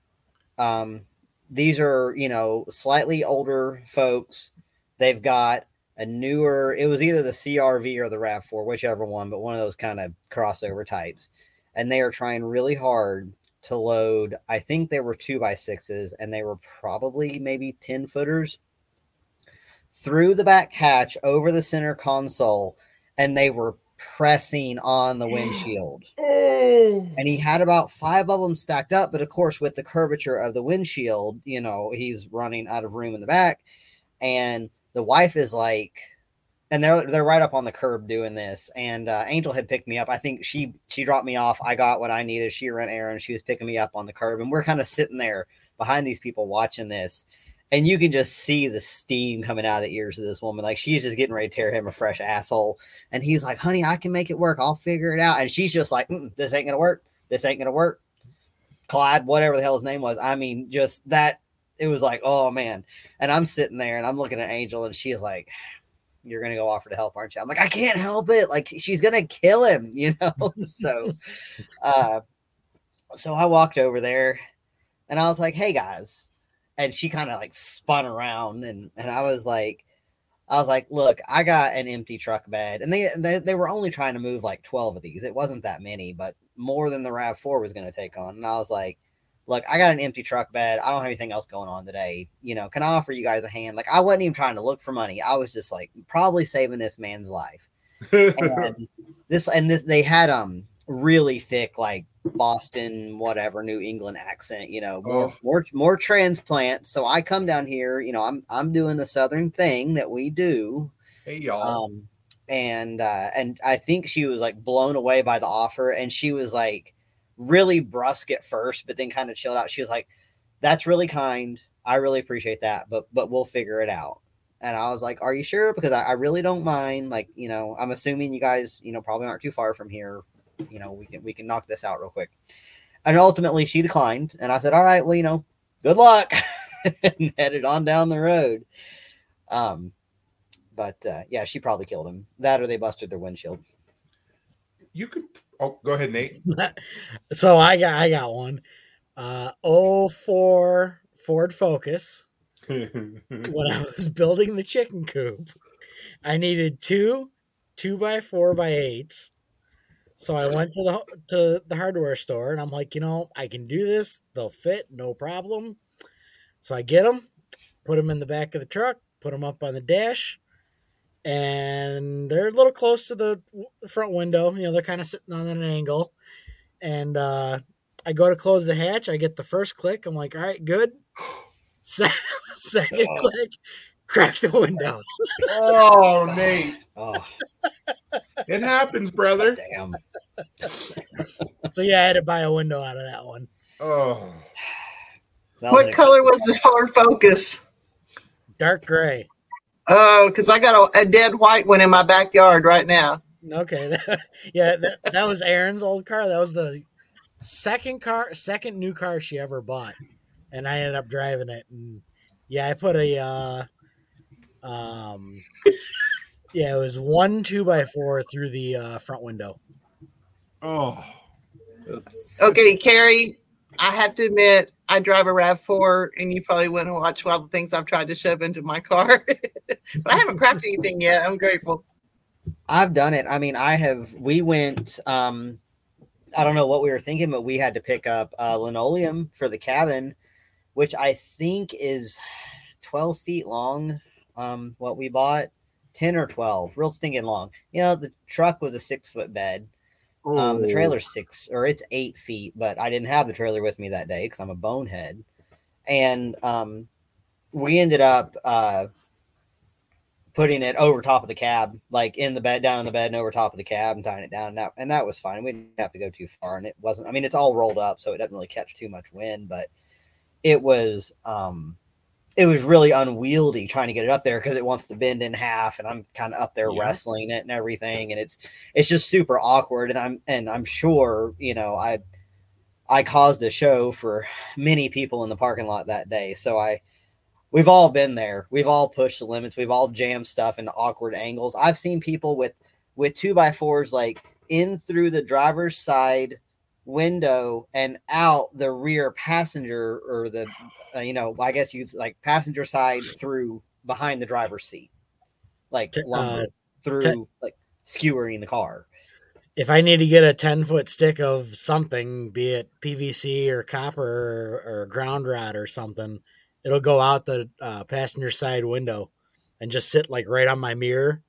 um, these are you know slightly older folks. They've got a newer. It was either the CRV or the Rav Four, whichever one, but one of those kind of crossover types, and they are trying really hard to load. I think they were two by sixes, and they were probably maybe ten footers through the back hatch over the center console, and they were pressing on the windshield [gasps] oh, and he had about five of them stacked up. But of course, with the curvature of the windshield, you know, he's running out of room in the back. And the wife is like, and they're they're right up on the curb doing this. And uh, Angel had picked me up. I think she she dropped me off. I got what I needed. She ran errands. She was picking me up on the curb, and we're kind of sitting there behind these people watching this. And you can just see the steam coming out of the ears of this woman. Like she's just getting ready to tear him a fresh asshole. And he's like, honey, I can make it work. I'll figure it out. And she's just like, "Mm-mm, this ain't going to work. This ain't going to work. Clyde, whatever the hell his name was. I mean, just that. It was like, oh man. And I'm sitting there and I'm looking at Angel and she's like, you're going to go offer to help, aren't you? I'm like, I can't help it. Like she's going to kill him, [laughs] you know? [laughs] so, uh, so I walked over there and I was like, hey guys. And she kind of like spun around and, and I was like, I was like, look, I got an empty truck bed, and they they, they were only trying to move like twelve of these. It wasn't that many, but more than the Rav Four was going to take on. And I was like, look, I got an empty truck bed. I don't have anything else going on today. You know, can I offer you guys a hand? Like, I wasn't even trying to look for money. I was just like probably saving this man's life. [laughs] And this and this they had um really thick like Boston, whatever, New England accent, you know, more Oh. more more transplants. So I come down here, you know, I'm I'm doing the southern thing that we do. hey y'all. Um and uh and I think she was like blown away by the offer and she was like really brusque at first, but then kind of chilled out. She was like, That's really kind. I really appreciate that, but but we'll figure it out. And I was like, Are you sure? Because I, I really don't mind. Like, you know, I'm assuming you guys, you know, probably aren't too far from here. You know, we can we can knock this out real quick. And ultimately she declined. And I said, All right, well, you know, good luck. [laughs] and headed on down the road. Um, but uh, yeah, she probably killed him. That or they busted their windshield. you could. Oh, go ahead, Nate. [laughs] so I got I got one. Uh, 04 Ford Focus. [laughs] when I was building the chicken coop, I needed two two by four by eights. So I went to the to the hardware store and I'm like, you know, I can do this. They'll fit, no problem. So I get them, put them in the back of the truck, put them up on the dash, and they're a little close to the front window. You know, they're kind of sitting on an angle. And uh, I go to close the hatch. I get the first click. I'm like, all right, good. [sighs] Se- Second Oh. click, crack the window. oh, Nate, Oh, it happens, brother. damn. So yeah, I had to buy a window out of that one. Oh, That was What an- color was the Ford Focus? Dark gray. Oh, because I got a, a dead white one in my backyard right now. Okay, [laughs] yeah, that, that was Erin's old car. That was the second car, second new car she ever bought, and I ended up driving it. And yeah, I put a, uh, um, yeah, it was one two by four through the uh, front window. oh. Okay, Carrie, I have to admit, I drive a RAV4, and you probably wouldn't watch all the things I've tried to shove into my car. [laughs] but I haven't cracked anything yet. I'm grateful. I've done it. I mean, I have. We went. um I don't know what we were thinking, but we had to pick up uh, linoleum for the cabin, which I think is twelve feet long. Um, what we bought, ten or twelve, real stinking long. You know, the truck was a six foot bed. Um, the Oh. trailer's six or it's eight feet, but I didn't have the trailer with me that day because I'm a bonehead. And um, we ended up uh, putting it over top of the cab, like in the bed, down in the bed, and over top of the cab, and tying it down. And that, and that was fine. We didn't have to go too far, and it wasn't. I mean, it's all rolled up, so it doesn't really catch too much wind, but it was. um it was really unwieldy trying to get it up there because it wants to bend in half and I'm kind of up there Yeah. wrestling it and everything and it's it's just super awkward and i'm and i'm sure you know i i caused a show for many people in the parking lot that day. So i we've all been there. We've all pushed the limits. We've all jammed stuff into awkward angles. I've seen people with with two by fours like in through the driver's side window and out the rear passenger or the uh, you know i guess you like passenger side through behind the driver's seat like uh, through like skewering the car If I need to get a ten foot stick of something, be it PVC or copper or, or ground rod or something, it'll go out the uh, passenger side window and just sit like right on my mirror.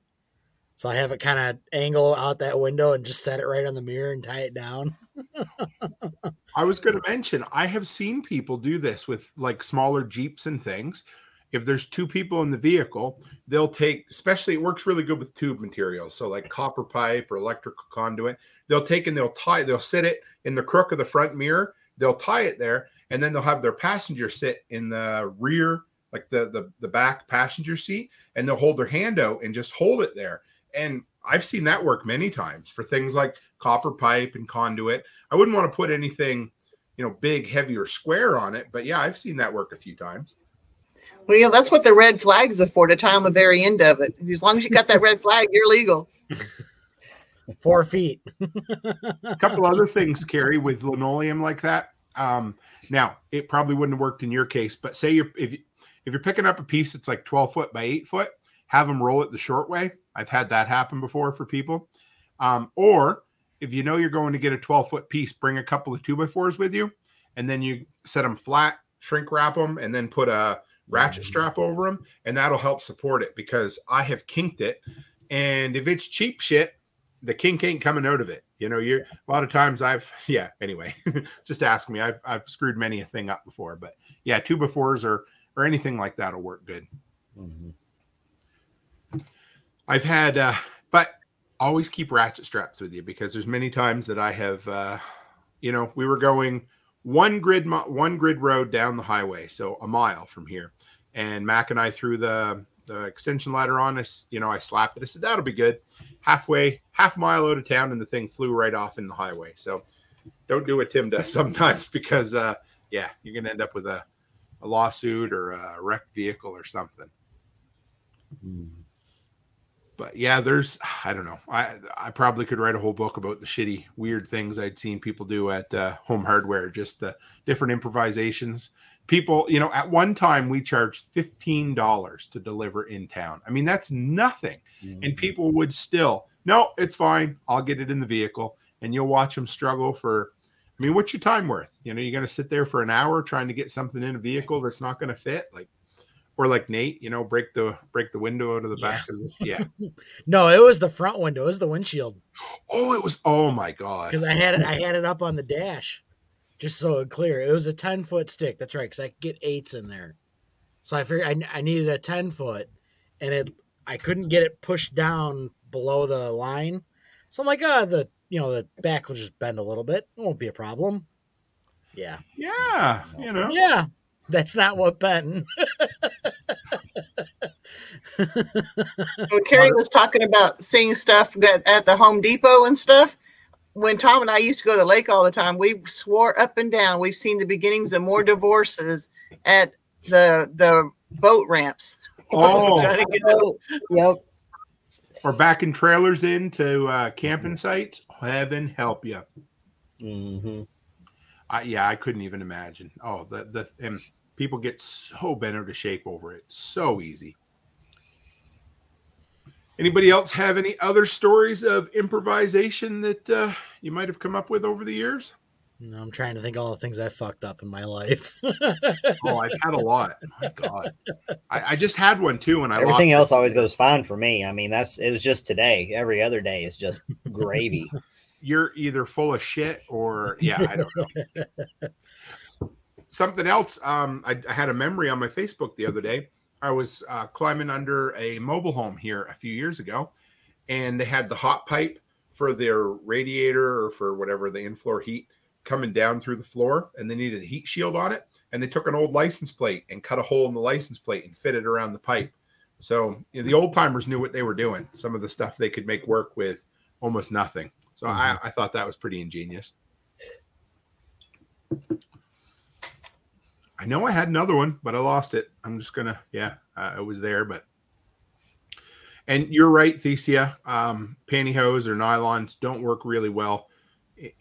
So I have it kind of angle out that window and just set it right on the mirror and tie it down. [laughs] I was going to mention, I have seen people do this with like smaller Jeeps and things. If there's two people in the vehicle, they'll take, especially it works really good with tube materials. So, like copper pipe or electrical conduit, they'll take and they'll tie, they'll sit it in the crook of the front mirror, they'll tie it there, and then they'll have their passenger sit in the rear, like the, the, the back passenger seat, and they'll hold their hand out and just hold it there. And I've seen that work many times for things like copper pipe and conduit. I wouldn't want to put anything, you know, big, heavy, or square on it, but yeah, I've seen that work a few times. Well, yeah, that's what the red flags are for to tie on the very end of it. As long as you got that red flag, you're legal. [laughs] Four feet. A [laughs] couple other things, Carrie, with linoleum like that. Um, now, it probably wouldn't have worked in your case, but say you're if you, if you're picking up a piece that's like 12 foot by eight foot, have them roll it the short way. I've had that happen before for people. Um, or if you know you're going to get a 12 foot piece, bring a couple of two by fours with you, and then you set them flat, shrink wrap them, and then put a ratchet strap over them, and that'll help support it because I have kinked it. And if it's cheap shit, the kink ain't coming out of it. You know, you're a lot of times I've [laughs] yeah, anyway, [laughs] just ask me. I've I've screwed many a thing up before, but yeah, two by fours or or anything like that'll work good. Mhm. I've had, uh, but always keep ratchet straps with you because there's many times that I have, uh, you know, we were going one grid, one grid road down the highway, so a mile from here, and Mac and I threw the the extension ladder on us. You know, I slapped it. I said that'll be good. Halfway, half mile out of town, and the thing flew right off in the highway. So don't do what Tim does [laughs] sometimes because, uh, yeah, you're gonna end up with a, a lawsuit or a wrecked vehicle or something Mhm. But yeah, there's [sighs] I don't know. I I probably could write a whole book about the shitty, weird things I'd seen people do at uh, Home Hardware, just the different improvisations. People, you know, at one time we charged fifteen dollars to deliver in town. I mean, that's nothing, and people would still no, it's fine. I'll get it in the vehicle, and you'll watch them struggle for. I mean, what's your time worth? You know, you're going to sit there for an hour trying to get something in a vehicle that's not going to fit, like, or like Nate, you know, break the break the window out of the back of the yeah. [laughs] No, it was the front window. It was the windshield Oh, it was. Oh my god. because I had it. I had it up on the dash, just so it clear. It was a ten foot stick. That's right, because I could get eights in there. So I figured I, I needed a ten foot, and it I couldn't get it pushed down below the line. So I'm like, ah, the you know the back will just bend a little bit. It won't be a problem. Yeah, Yeah, you know. yeah. That's not what bent. When Carrie was talking about seeing stuff that at the Home Depot and stuff, when Tom and I used to go to the lake all the time, we swore up and down we've seen the beginnings of more divorces at the the boat ramps. [laughs] Oh, to get the- Yep. or backing trailers into uh, camping sites. Heaven help you. hmm I, yeah, I couldn't even imagine. Oh, the the and people get so bent out of shape over it. So easy. Anybody else have any other stories of improvisation that uh, you might have come up with over the years? No, I'm trying to think all the things I fucked up in my life. [laughs] Oh, I've had a lot. My God, I, I just had one too, and I Everything lost else always goes fine for me. I mean, that's it was just today. Every other day is just gravy. [laughs] you're either full of shit or yeah, I don't know. Something else. Um, I, I had a memory on my Facebook the other day. I was uh, climbing under a mobile home here a few years ago, and they had the hot pipe for their radiator or for whatever the in-floor heat coming down through the floor, and they needed a heat shield on it. And they took an old license plate and cut a hole in the license plate and fit it around the pipe. So you know, the old timers knew what they were doing. Some of the stuff they could make work with almost nothing. So I, I thought that was pretty ingenious. I know I had another one, but I lost it. I'm just gonna, yeah, uh, it was there, but. And you're right, Thesia. Um, pantyhose or nylons don't work really well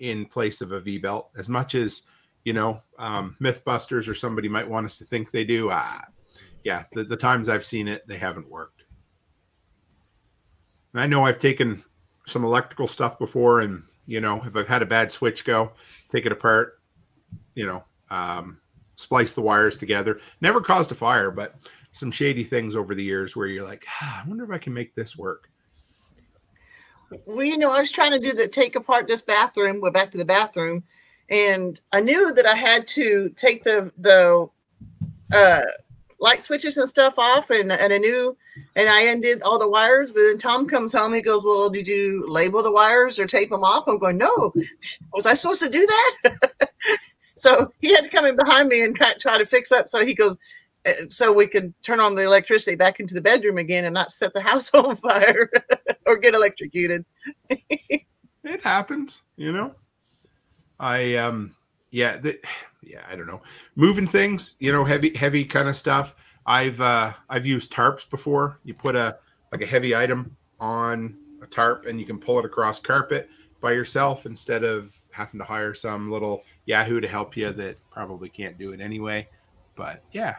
in place of a V belt. As much as you know, um, MythBusters or somebody might want us to think they do. Ah, yeah, the, the times I've seen it, they haven't worked. And I know I've taken some electrical stuff before, and you know, if I've had a bad switch go, take it apart, you know, um, splice the wires together. Never caused a fire, but some shady things over the years where you're like, ah, I wonder if I can make this work. well, you know, I was trying to do the take apart this bathroom. We're back to the bathroom, and I knew that I had to take the the uh, light switches and stuff off, and and I knew, and I undid all the wires. But then Tom comes home. He goes, "Well, did you label the wires or tape them off?" I'm going, "No, [laughs] was I supposed to do that?" [laughs] so he had to come in behind me and try to fix up. So he goes. "Uh, So we could turn on the electricity back into the bedroom again and not set the house [laughs] on fire or get electrocuted. it happens you know i um yeah the, yeah i don't know. Moving things you know heavy heavy kind of stuff. I've uh i've used tarps before. You put a like a heavy item on a tarp and you can pull it across carpet by yourself instead of having to hire some little yahoo to help you that probably can't do it anyway. But yeah.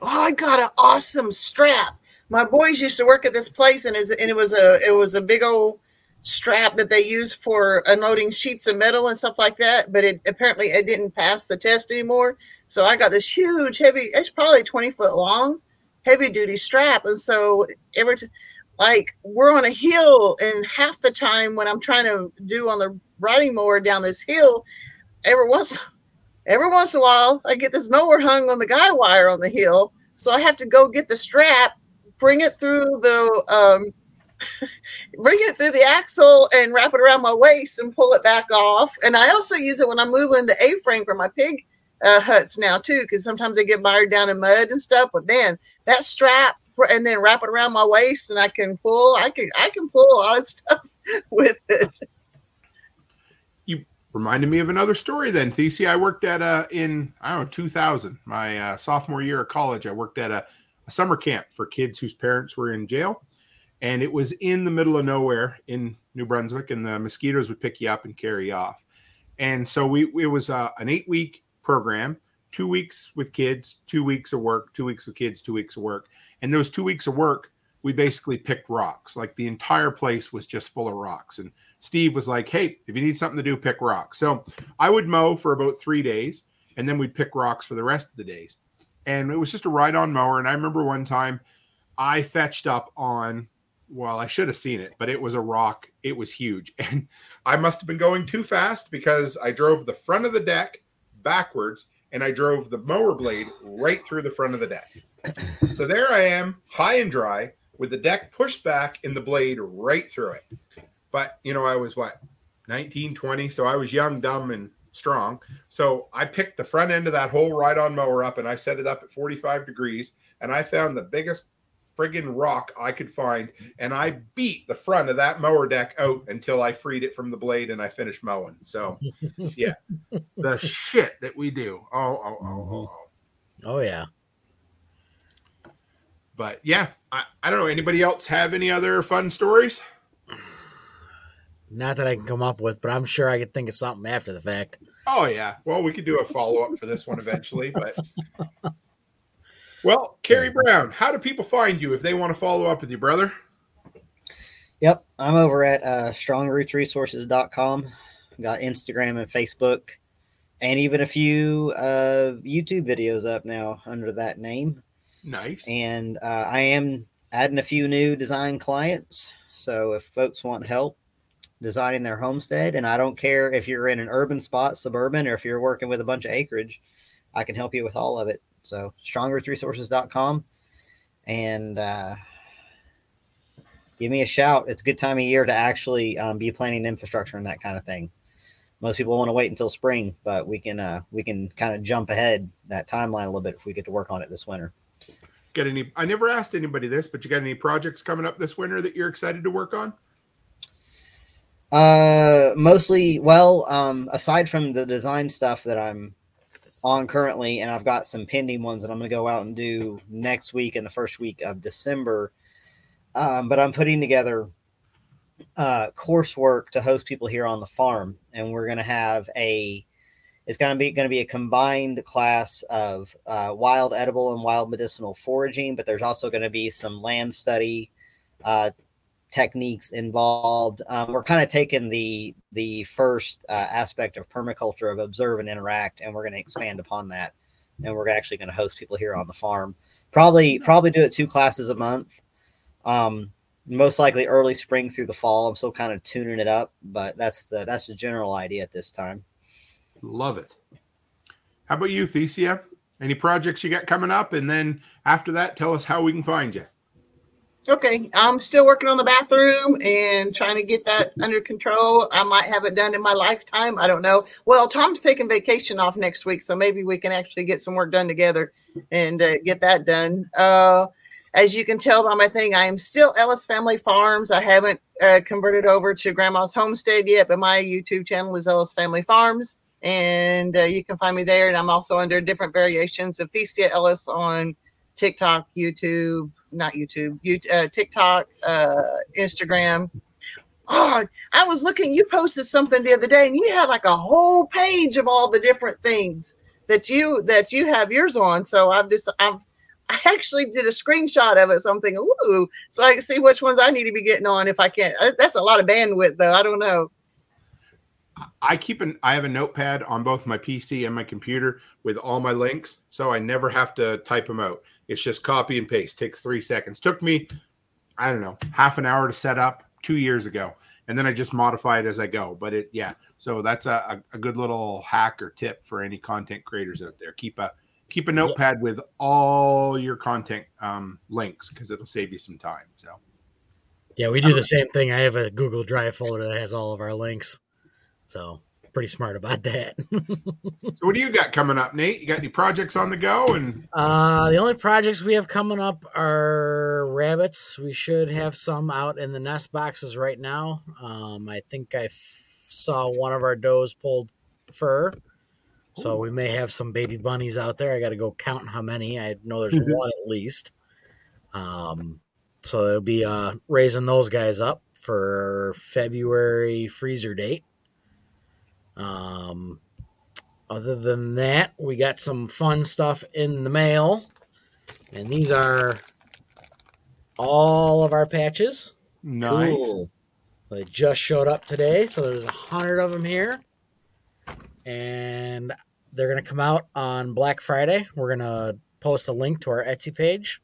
Oh, I got an awesome strap. My boys used to work at this place, and it was a it was a big old strap that they use for unloading sheets of metal and stuff like that. But it apparently it didn't pass the test anymore. So I got this huge, heavy. It's probably twenty foot long, heavy duty strap, and so every like we're on a hill, and half the time when I'm trying to do on the riding mower down this hill, every once every once in a while I get this mower hung on the guy wire on the hill, so I have to go get the strap, bring it through the um, [laughs] bring it through the axle and wrap it around my waist and pull it back off. And I also use it when I'm moving the A-frame for my pig uh, huts now too, because sometimes they get mired down in mud and stuff. But then that strap and then wrap it around my waist and I can pull. I can I can pull a lot of [laughs] stuff with it. You reminded me of another story then, Thesia. I worked at a in I don't know 2000, my uh, sophomore year of college. I worked at a, a summer camp for kids whose parents were in jail and it was in the middle of nowhere in New Brunswick, and the mosquitoes would pick you up and carry you off. And so we it was uh, an eight week program, two weeks with kids, two weeks of work, two weeks with kids, two weeks of work, and those two weeks of work we basically picked rocks. Like the entire place was just full of rocks, and Steve was like, "Hey, if you need something to do, pick rocks." So I would mow for about three days, and then we'd pick rocks for the rest of the days. And it was just a ride on mower. And I remember one time I fetched up on well, I should have seen it, but it was a rock. It was huge. [laughs] And I must have been going too fast because I drove the front of the deck backwards and I drove the mower blade right through the front of the deck. [clears throat] So there I am, high and dry, with the deck pushed back and the blade right through it. But, you know, I was what, 19, 20. So I was young, dumb, and strong. So I picked the front end of that whole ride on mower up and I set it up at 45 degrees. And I found the biggest friggin' rock I could find, and I beat the front of that mower deck out until I freed it from the blade and I finished mowing. So, [laughs] yeah, the shit that we do. Oh, oh, oh, oh, mm-hmm. oh. Oh yeah. But yeah, I, I don't know. Anybody else have any other fun stories? Not that I can come up with, but I'm sure I could think of something after the fact. Oh yeah. Well, we could do a follow up for this one eventually, but [laughs] well, Kerry Brown, how do people find you if they want to follow up with you, brother? Yep, I'm over at uh, strongrootsresources.com. Got Instagram and Facebook, and even a few uh, YouTube videos up now under that name. Nice. And uh, I am adding a few new design clients. So if folks want help designing their homestead, and I don't care if you're in an urban spot, suburban, or if you're working with a bunch of acreage, I can help you with all of it. So strongrootsresources.com and uh, give me a shout. It's a good time of year to actually um, be planning infrastructure and that kind of thing. Most people want to wait until spring, but we can uh, we can kind of jump ahead that timeline a little bit if we get to work on it this winter. Got any? I never asked anybody this, but you got any projects coming up this winter that you're excited to work on? Uh, mostly. Well, um, aside from the design stuff that I'm on currently, and I've got some pending ones that I'm going to go out and do next week and the first week of December. Um, but I'm putting together uh, coursework to host people here on the farm, and we're going to have a. It's going to be going to be a combined class of uh, wild edible and wild medicinal foraging, but there's also going to be some land study, uh, techniques involved. Um, we're kind of taking the the first uh, aspect of permaculture of observe and interact, and we're going to expand upon that. And we're actually going to host people here on the farm. Probably probably do it two classes a month. Um, most likely early spring through the fall. I'm still kind of tuning it up, but that's the that's the general idea at this time. Love it. How about you, Thesia? Any projects you got coming up? And then after that, tell us how we can find you. Okay, I'm still working on the bathroom and trying to get that under control. I might have it done in my lifetime. I don't know. Well, Tom's taking vacation off next week, so maybe we can actually get some work done together and uh, get that done. Uh, as you can tell by my thing, I am still Ellis Family Farms. I haven't uh, converted over to Grandma's Homestead yet, but my YouTube channel is Ellis Family Farms, and uh, you can find me there. And I'm also under different variations of Thesia Ellis on TikTok, YouTube, not YouTube, you, uh, TikTok, uh, Instagram. Oh, I was looking. You posted something the other day, and you had like a whole page of all the different things that you that you have yours on. So I've just I've I actually did a screenshot of it. So I'm thinking, ooh, so I can see which ones I need to be getting on if I can. not That's a lot of bandwidth, though. I don't know. I keep an I have a notepad on both my PC and my computer with all my links, so I never have to type them out. It's just copy and paste. Takes three seconds. Took me, I don't know, half an hour to set up two years ago, and then I just modify it as I go. But it, yeah. So that's a, a good little hack or tip for any content creators out there. Keep a keep a notepad with all your content um, links because it'll save you some time. So. Yeah, we do the same thing. I have a Google Drive folder that has all of our links. So pretty smart about that. [laughs] so what do you got coming up, Nate? You got any projects on the go? And uh, the only projects we have coming up are rabbits. We should have some out in the nest boxes right now. Um, I think I f- saw one of our does pulled fur. So we may have some baby bunnies out there. I got to go count how many. I know there's [laughs] one at least. Um, so it'll be uh, raising those guys up for February freezer date. Um, other than that, we got some fun stuff in the mail, and these are all of our patches. Nice. Cool. They just showed up today, so there's a hundred of them here, and they're gonna come out on Black Friday. We're gonna post a link to our Etsy page.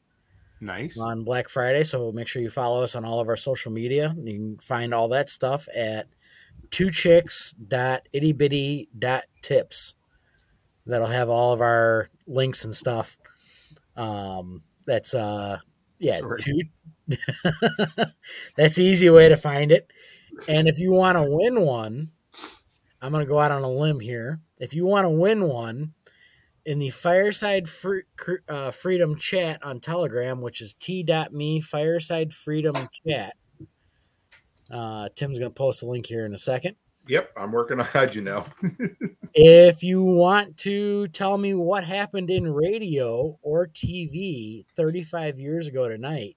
Nice on Black Friday, so make sure you follow us on all of our social media. You can find all that stuff at two chicks dot itty bitty dot tips that'll have all of our links and stuff. Um that's uh yeah two [laughs] that's the easy way to find it. And if you want to win one i'm going to go out on a limb here. If you want to win one in the fireside free, uh, freedom chat on telegram which is t.me fireside freedom chat uh, Tim's going to post a link here in a second. Yep, I'm working on [laughs] how'd you know. [laughs] if you want to tell me what happened in radio or TV 35 years ago tonight,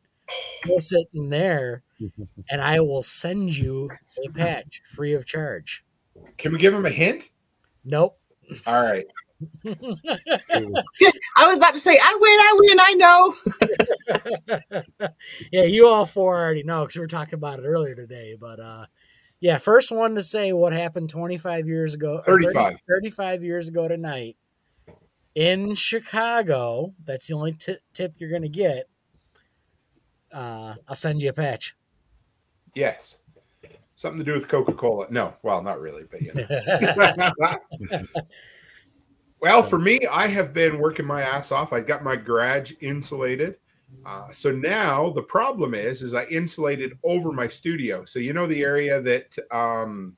post it in there [laughs] and I will send you a patch free of charge. Can we give him a hint? Nope. All right. [laughs] I was about to say, I win, I win, I know. [laughs] yeah, you all four already know because we were talking about it earlier today. But uh, yeah, first one to say what happened 25 years ago, 35. 30, 35 years ago tonight in Chicago. That's the only t- tip you're going to get. Uh, I'll send you a patch. Yes. Something to do with Coca Cola. No, well, not really, but you [laughs] know. Well, for me, I have been working my ass off. I got my garage insulated. Uh, so now the problem is, is I insulated over my studio. So you know the area that, um,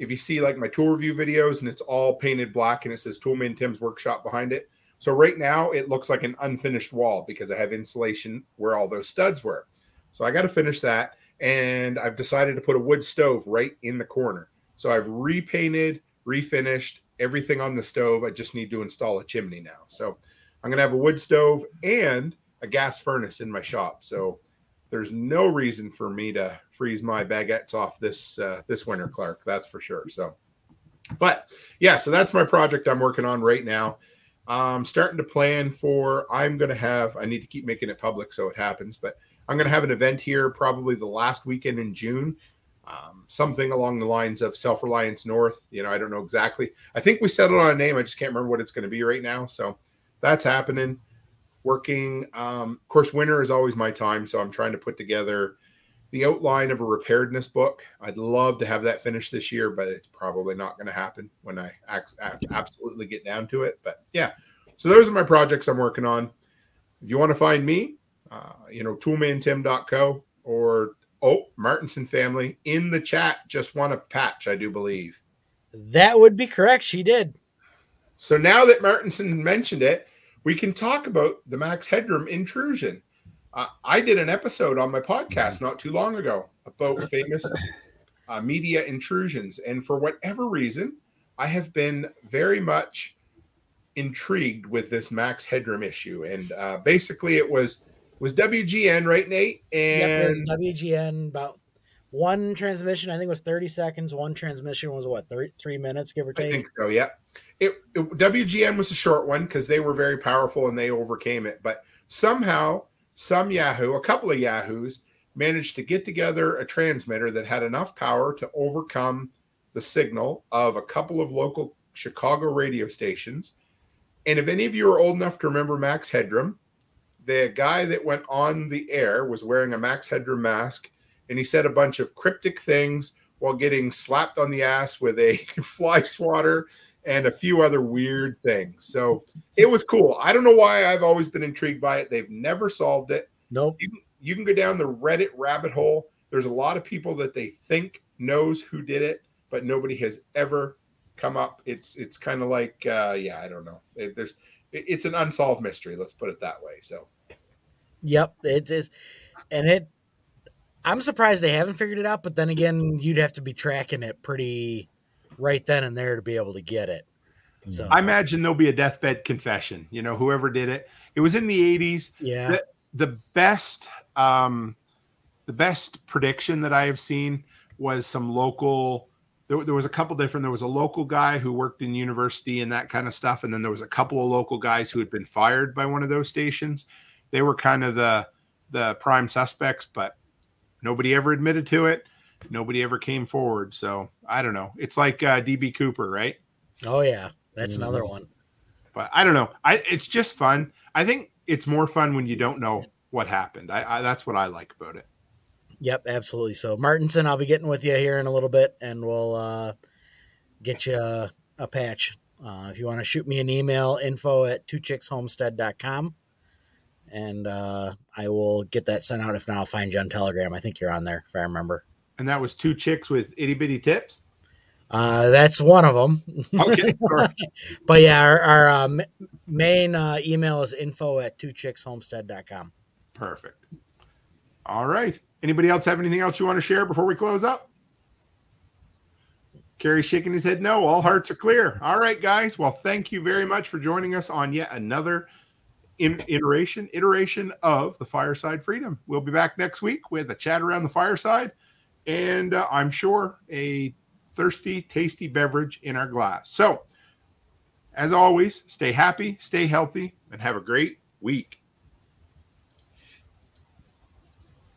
if you see like my tool review videos and it's all painted black and it says Toolman Tim's Workshop behind it. So right now it looks like an unfinished wall because I have insulation where all those studs were. So I got to finish that, and I've decided to put a wood stove right in the corner. So I've repainted, refinished, everything on the stove. I just need to install a chimney now. So I'm going to have a wood stove and a gas furnace in my shop. So there's no reason for me to freeze my baguettes off this uh, this winter, Clark. That's for sure. So, but yeah, so that's my project I'm working on right now. I'm starting to plan for. I'm going to have. I need to keep making it public so it happens, but I'm going to have an event here probably the last weekend in June um, something along the lines of Self Reliance North. You know, I don't know exactly. I think we settled on a name. I just can't remember what it's going to be right now. So that's happening. Working. Um, of course, winter is always my time. So I'm trying to put together the outline of a preparedness book. I'd love to have that finished this year, but it's probably not going to happen when I absolutely get down to it. But yeah, so those are my projects I'm working on. If you want to find me, uh, you know, toolmantim.co or Oh, Martinson family in the chat just want a patch, I do believe. That would be correct. She did. So now that Martinson mentioned it, we can talk about the Max Headroom intrusion. Uh, I did an episode on my podcast not too long ago about [laughs] famous uh, media intrusions. And for whatever reason, I have been very much intrigued with this Max Headroom issue. And uh, basically, it was was WGN, right, Nate? And yep, WGN about one transmission. I think it was thirty seconds. One transmission was what three three minutes, give or take. I think so. Yeah. It, it WGN was a short one because they were very powerful and they overcame it. But somehow some Yahoo, a couple of Yahoos, managed to get together a transmitter that had enough power to overcome the signal of a couple of local Chicago radio stations. And if any of you are old enough to remember Max Headroom, the guy that went on the air was wearing a Max Headroom mask and he said a bunch of cryptic things while getting slapped on the ass with a [laughs] fly swatter and a few other weird things. So it was cool. I don't know why I've always been intrigued by it. They've never solved it. Nope. You, you can go down the Reddit rabbit hole. There's a lot of people that they think knows who did it, but nobody has ever come up. It's it's kind of like uh, yeah, I don't know. There's it's an unsolved mystery. Let's put it that way. So Yep, it is, and it. I'm surprised they haven't figured it out, but then again, you'd have to be tracking it pretty right then and there to be able to get it. So I imagine there'll be a deathbed confession. You know, whoever did it. It was in the 80s. yeah, The, the best um the best prediction that I have seen was some local there, there was a couple different there was a local guy who worked in university and that kind of stuff and then there was a couple of local guys who had been fired by one of those stations. They were kind of the the prime suspects but nobody ever admitted to it. Nobody ever came forward so i don't know. It's like uh, db cooper right? Oh yeah, that's Mm-hmm. another one. but i don't know. I it's just fun. I think it's more fun when you don't know what happened. I, I that's what i like about it Yep, absolutely. So Martinson, I'll be getting with you here in a little bit, and we'll uh, get you a, a patch. Uh, if you want to shoot me an email, info at twochickshomestead.com, and uh, I will get that sent out. If not, I'll find you on Telegram. I think you're on there, if I remember. and that was two chicks with itty bitty tips Uh, that's one of them. okay [laughs] but yeah, our, our uh, main uh, email is info at twochickshomestead.com. perfect all right anybody else have anything else you want to share before we close up? Kerry's shaking his head no. All hearts are clear. All right guys. Well thank you very much for joining us on yet another iteration iteration of the fireside freedom. We'll be back next week with a chat around the fireside and uh, i'm sure a thirsty tasty beverage in our glass. So as always stay happy stay healthy and have a great week